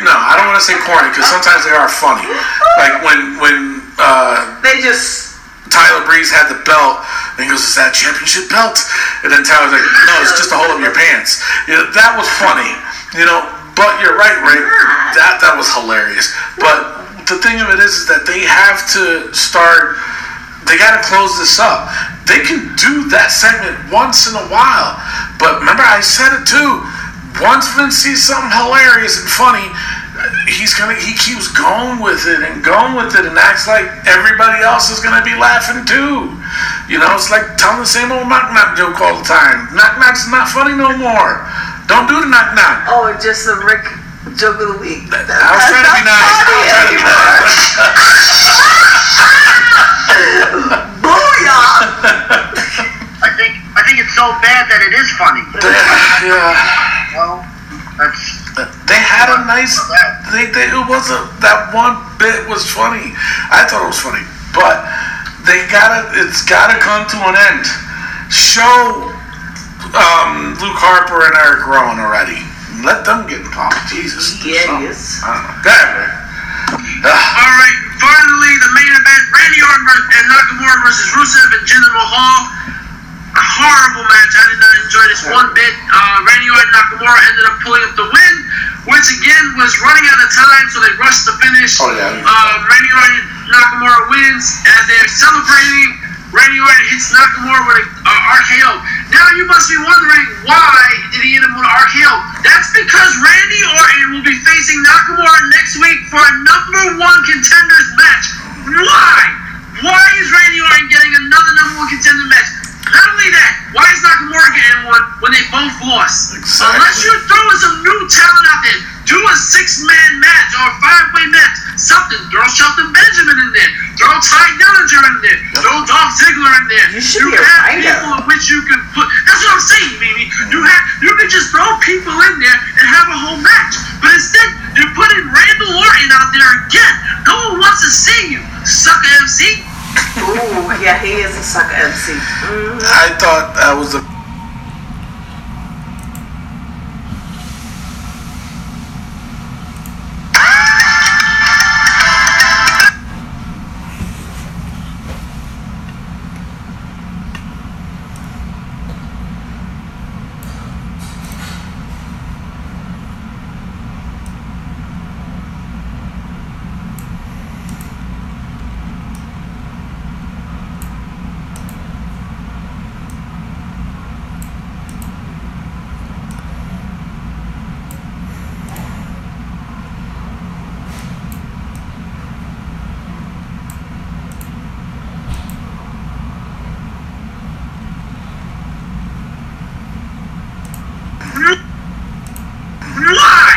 no, I don't want to say corny because sometimes they are funny. Like when when uh, They just Tyler Breeze had the belt, and he goes, "Is that championship belt?" And then Tyler's like, "No, it's just a hole in your pants." You know, that was funny. You know, but you're right, Rick. that that was hilarious. But the thing of it is, is that they have to start. They got to close this up. They can do that segment once in a while, but remember I said it too. Once Vince sees something hilarious and funny, he's gonna he keeps going with it and going with it and acts like everybody else is gonna be laughing too. You know, it's like telling the same old knock knock joke all the time. Knock knock's not funny no more. Don't do the knock knock. Oh, just the Rick joke of the week. I was trying to be nice. I was trying to be nice. Booyah! I think I think it's so bad that it is funny. Yeah. Well, that's They had a nice. They, they it wasn't that one bit was funny. I thought it was funny, but they gotta. It's gotta come to an end. Show um, Luke Harper and Eric Rowan already. Let them get involved. Jesus. do Yeah, something. yes. I don't. Go ahead. All right, finally the main event: Randy Orton and Nakamura versus Rusev and Jinder Mahal. A horrible match. I did not enjoy this one bit. Uh, Randy Orton and Nakamura ended up pulling up the win, which again was running out of time, so they rushed the finish. Oh, yeah. Uh, Randy Orton Nakamura wins as they're celebrating. Randy Orton hits Nakamura with a uh, RKO. Now you must be wondering why did he hit him with an RKO? That's because Randy Orton will be facing Nakamura next week for a number one contenders match. Why? Why is Randy Orton getting another number one contender match? Not only that, why is Nakamura getting one when they both lost? Exactly. Unless you throw in some new talent out there, do a six-man match or a five-way match, something. Throw Shelton Benjamin in there. Throw Tye Dillinger in there. Throw Dolph Ziggler in there. You should be a have writer. people in which you can put. That's what I'm saying, baby. You mm-hmm. have you can just throw people in there and have a whole match. But instead, you're putting Randall Orton out there again. No one wants to see you, sucker MC. Ooh, yeah, he is a sucker MC. Mm. I thought that was a. Why?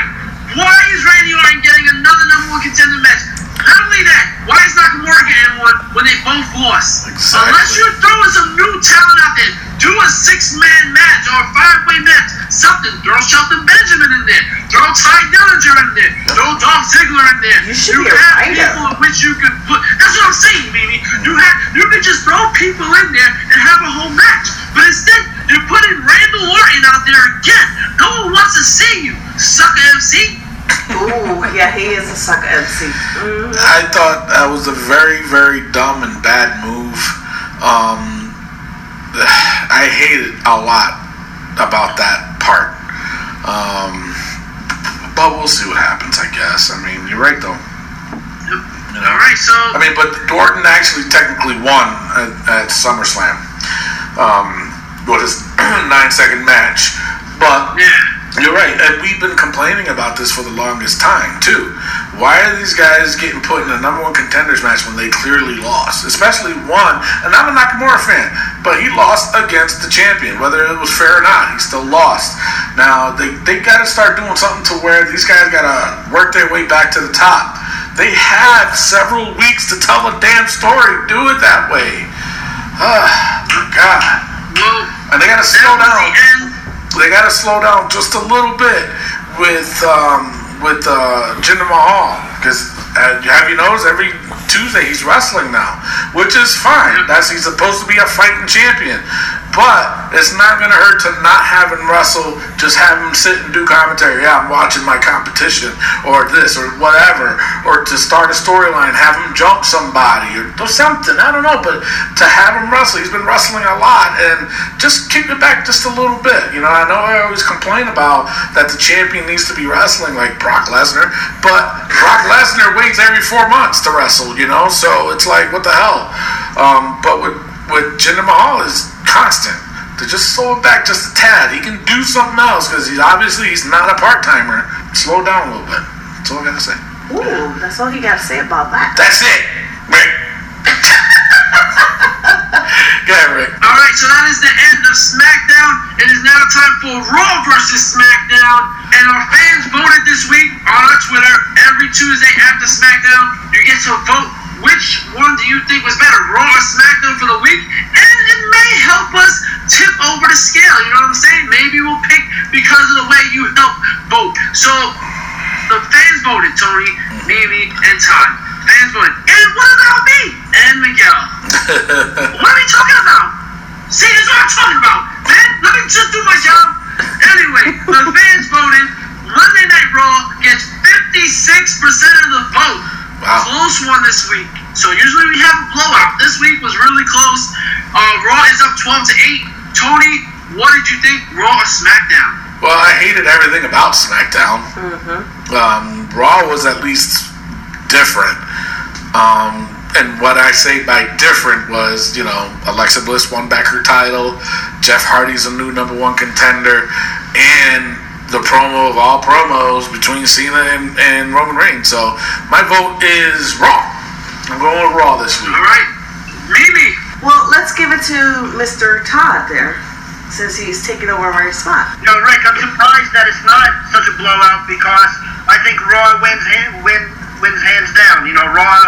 Why is Randy Orton getting another number one contender match? Not only that, why is Nakamura getting one when they both lost? Exactly. Unless you throw in some new talent out there, do a six-man match or a five-way match, something. Throw Shelton Benjamin in there. Throw Tye Dillinger in there. Throw Ziggler in there. You should be have writer. people in which you can put. That's what I'm saying, baby. You have you can just throw people in there and have a whole match. But instead, you're putting Randall Orton out there again. No one wants to see you, sucker MC. Ooh, yeah, he is a sucker MC. Mm. I thought that was a very, very dumb and bad move. Um, I hated a lot about that part. Um, but we'll see what happens, I guess. I mean, you're right, though. You know? All right, so I mean, but Orton actually technically won at, at SummerSlam um, with his nine second match. But yeah. you're right, and we've been complaining about this for the longest time too. Why are these guys getting put in a number one contenders match when they clearly lost? Especially one, and I'm a Nakamura fan, but he lost against the champion. Whether it was fair or not, he still lost. Now they they got to start doing something to where these guys got to work their way back to the top. They had several weeks to tell a damn story. Do it that way. Ah, my God. Well, And they got to slow down the they got to slow down just a little bit with um, with uh, Jinder Mahal because uh, have you noticed every Tuesday he's wrestling now, which is fine. That's he's supposed to be a fighting champion, But it's not going to hurt to not have him wrestle, just have him sit and do commentary. Yeah, I'm watching my competition, or this, or whatever. Or to start a storyline, have him jump somebody, or do something. I don't know, but to have him wrestle, he's been wrestling a lot, and just kick it back just a little bit. You know, I know I always complain about that the champion needs to be wrestling like Brock Lesnar, but Brock Lesnar waits every four months to wrestle, you know, so it's like, what the hell? Um, but with, with Jinder Mahal is constant. To just slow it back just a tad. He can do something else because he's obviously he's not a part timer. Slow down a little bit. That's all I gotta say. Ooh, that's all you gotta say about that. That's it. Rick. Go ahead, Rick. All right, so that is the end of SmackDown. It is now time for Raw versus SmackDown, and our fans voted this week on our Twitter. Every Tuesday after SmackDown, you get to vote which one do you think was better, Raw or SmackDown for the week, and it may help us tip over the scale. You know what I'm saying? Maybe we'll pick because of the way you help vote. So the fans voted, Tony, Mimi, and Todd. Fans voted. And what about me? And Miguel. what are we talking about? See, this is what I'm talking about. Man, let me just do my job. Anyway, the fans voted. Monday Night Raw gets 56% of the vote. Wow. Close one this week. So usually we have a blowout. This week was really close. Uh, Raw is up 12 to 8. Tony, what did you think? Raw or SmackDown? Well, I hated everything about SmackDown. Um, Raw was at least different. Um, and what I say by different was, you know, Alexa Bliss won back her title, Jeff Hardy's a new number one contender, and the promo of all promos between Cena and, and Roman Reigns. So my vote is Raw. I'm going with Raw this week. All right. Mimi. Well, let's give it to Mr. Todd there, since he's taking over my spot. You know, Rick, I'm surprised that it's not such a blowout because I think Raw wins hand, win, wins hands down. You know, Raw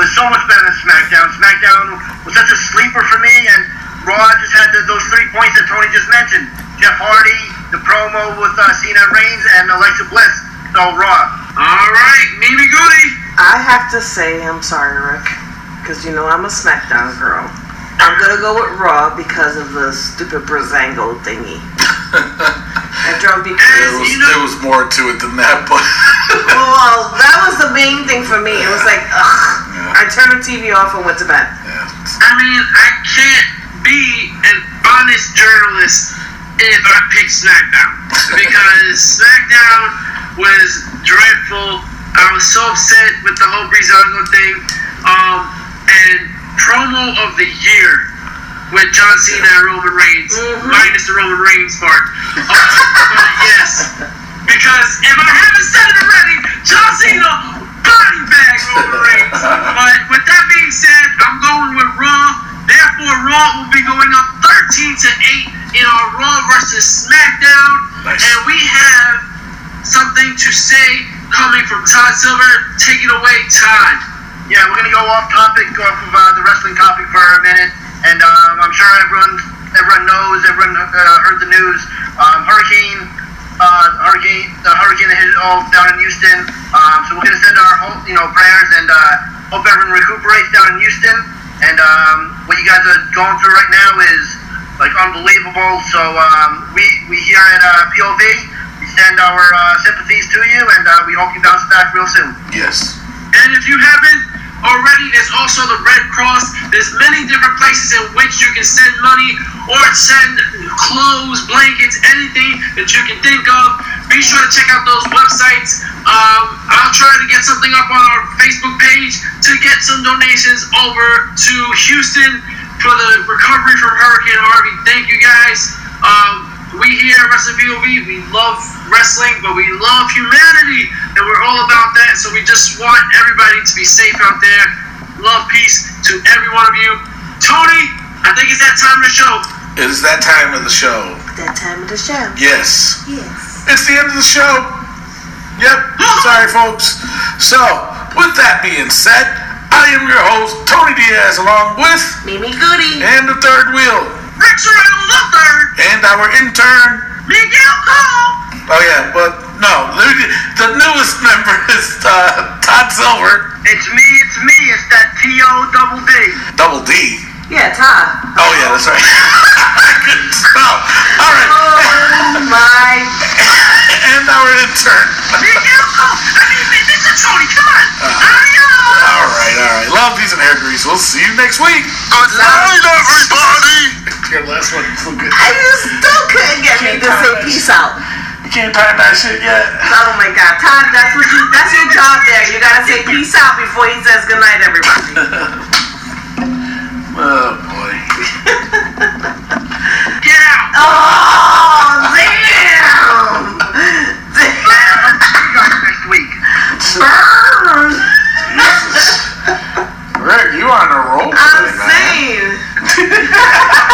was so much better than SmackDown. SmackDown was such a sleeper for me, and Raw just had the, those three points that Tony just mentioned. Jeff Hardy, the promo with uh, Cena Reigns, and Alexa Bliss. So Raw. All right. Mimi Goody. I have to say, I'm sorry, Rick, because you know I'm a SmackDown girl. I'm gonna go with Raw because of the stupid Breezango thingy. That drove me There crazy. was, You know- there was more to it than that, but Well, that was the main thing for me. It was like, ugh. I turned the TV off and went to bed. yeah. I mean, I can't be an honest journalist if I pick SmackDown because SmackDown was dreadful. I was so upset with the whole Breezango thing. Um, and promo of the year with John Cena and Roman Reigns, minus the Roman Reigns part. Um, but yes, because if I haven't said it already, John Cena body bag Roman Reigns. But with that being said, I'm going with Raw. Therefore, Raw will be going up 13 to 8 in our Raw versus SmackDown. Nice. And we have something to say coming from Todd Silver. Take it away, Todd. Yeah, we're gonna go off topic, go off of uh, the wrestling topic for a minute, and um, I'm sure everyone everyone knows, everyone uh, heard the news. Um, hurricane, uh, hurricane, the hurricane that hit all down in Houston. Um, so we're gonna send our whole, you know, prayers and uh, hope everyone recuperates down in Houston. And um, what you guys are going through right now is like unbelievable. So um, we we here at uh, POV, we send our uh, sympathies to you, and uh, we hope you bounce back real soon. Yes. And if you haven't already, there's also the Red Cross. There's many different places in which you can send money or send clothes, blankets, anything that you can think of. Be sure to check out those websites. Um, I'll try to get something up on our Facebook page to get some donations over to Houston for the recovery from Hurricane Harvey. Thank you guys. Um, we here at Wrestling POV, we love wrestling, but we love humanity, and we're all about that. So we just want everybody to be safe out there. Love, peace to every one of you. Tony, I think it's that time of the show. It is that time of the show. That time of the show. Yes. Yes. It's the end of the show. Yep. Sorry, folks. So, with that being said, I am your host, Tony Diaz, along with Mimi Goody. and the third wheel, the third, and our intern. Miguel Cole. Oh yeah, but no, the the newest member is uh, Todd Silver, It's me, it's me, it's that T O double D. Double D. Yeah, Todd. Oh yeah, that's right. Good stuff. All right. Oh my. and our intern. Big Elko. I mean, Mr. Tony, come on. Uh, Adios. All right, all right. Love peas and hair grease. We'll see you next week. Good night, everybody. Your last one so good. I just still couldn't get me to say peace out. You can't time that shit yet. Oh my god, Todd, that's what you that's your job there. You gotta say peace out before he says good night everybody. Oh boy. Oh damn! damn. You next week. Rick, you on a roll. I'm saying.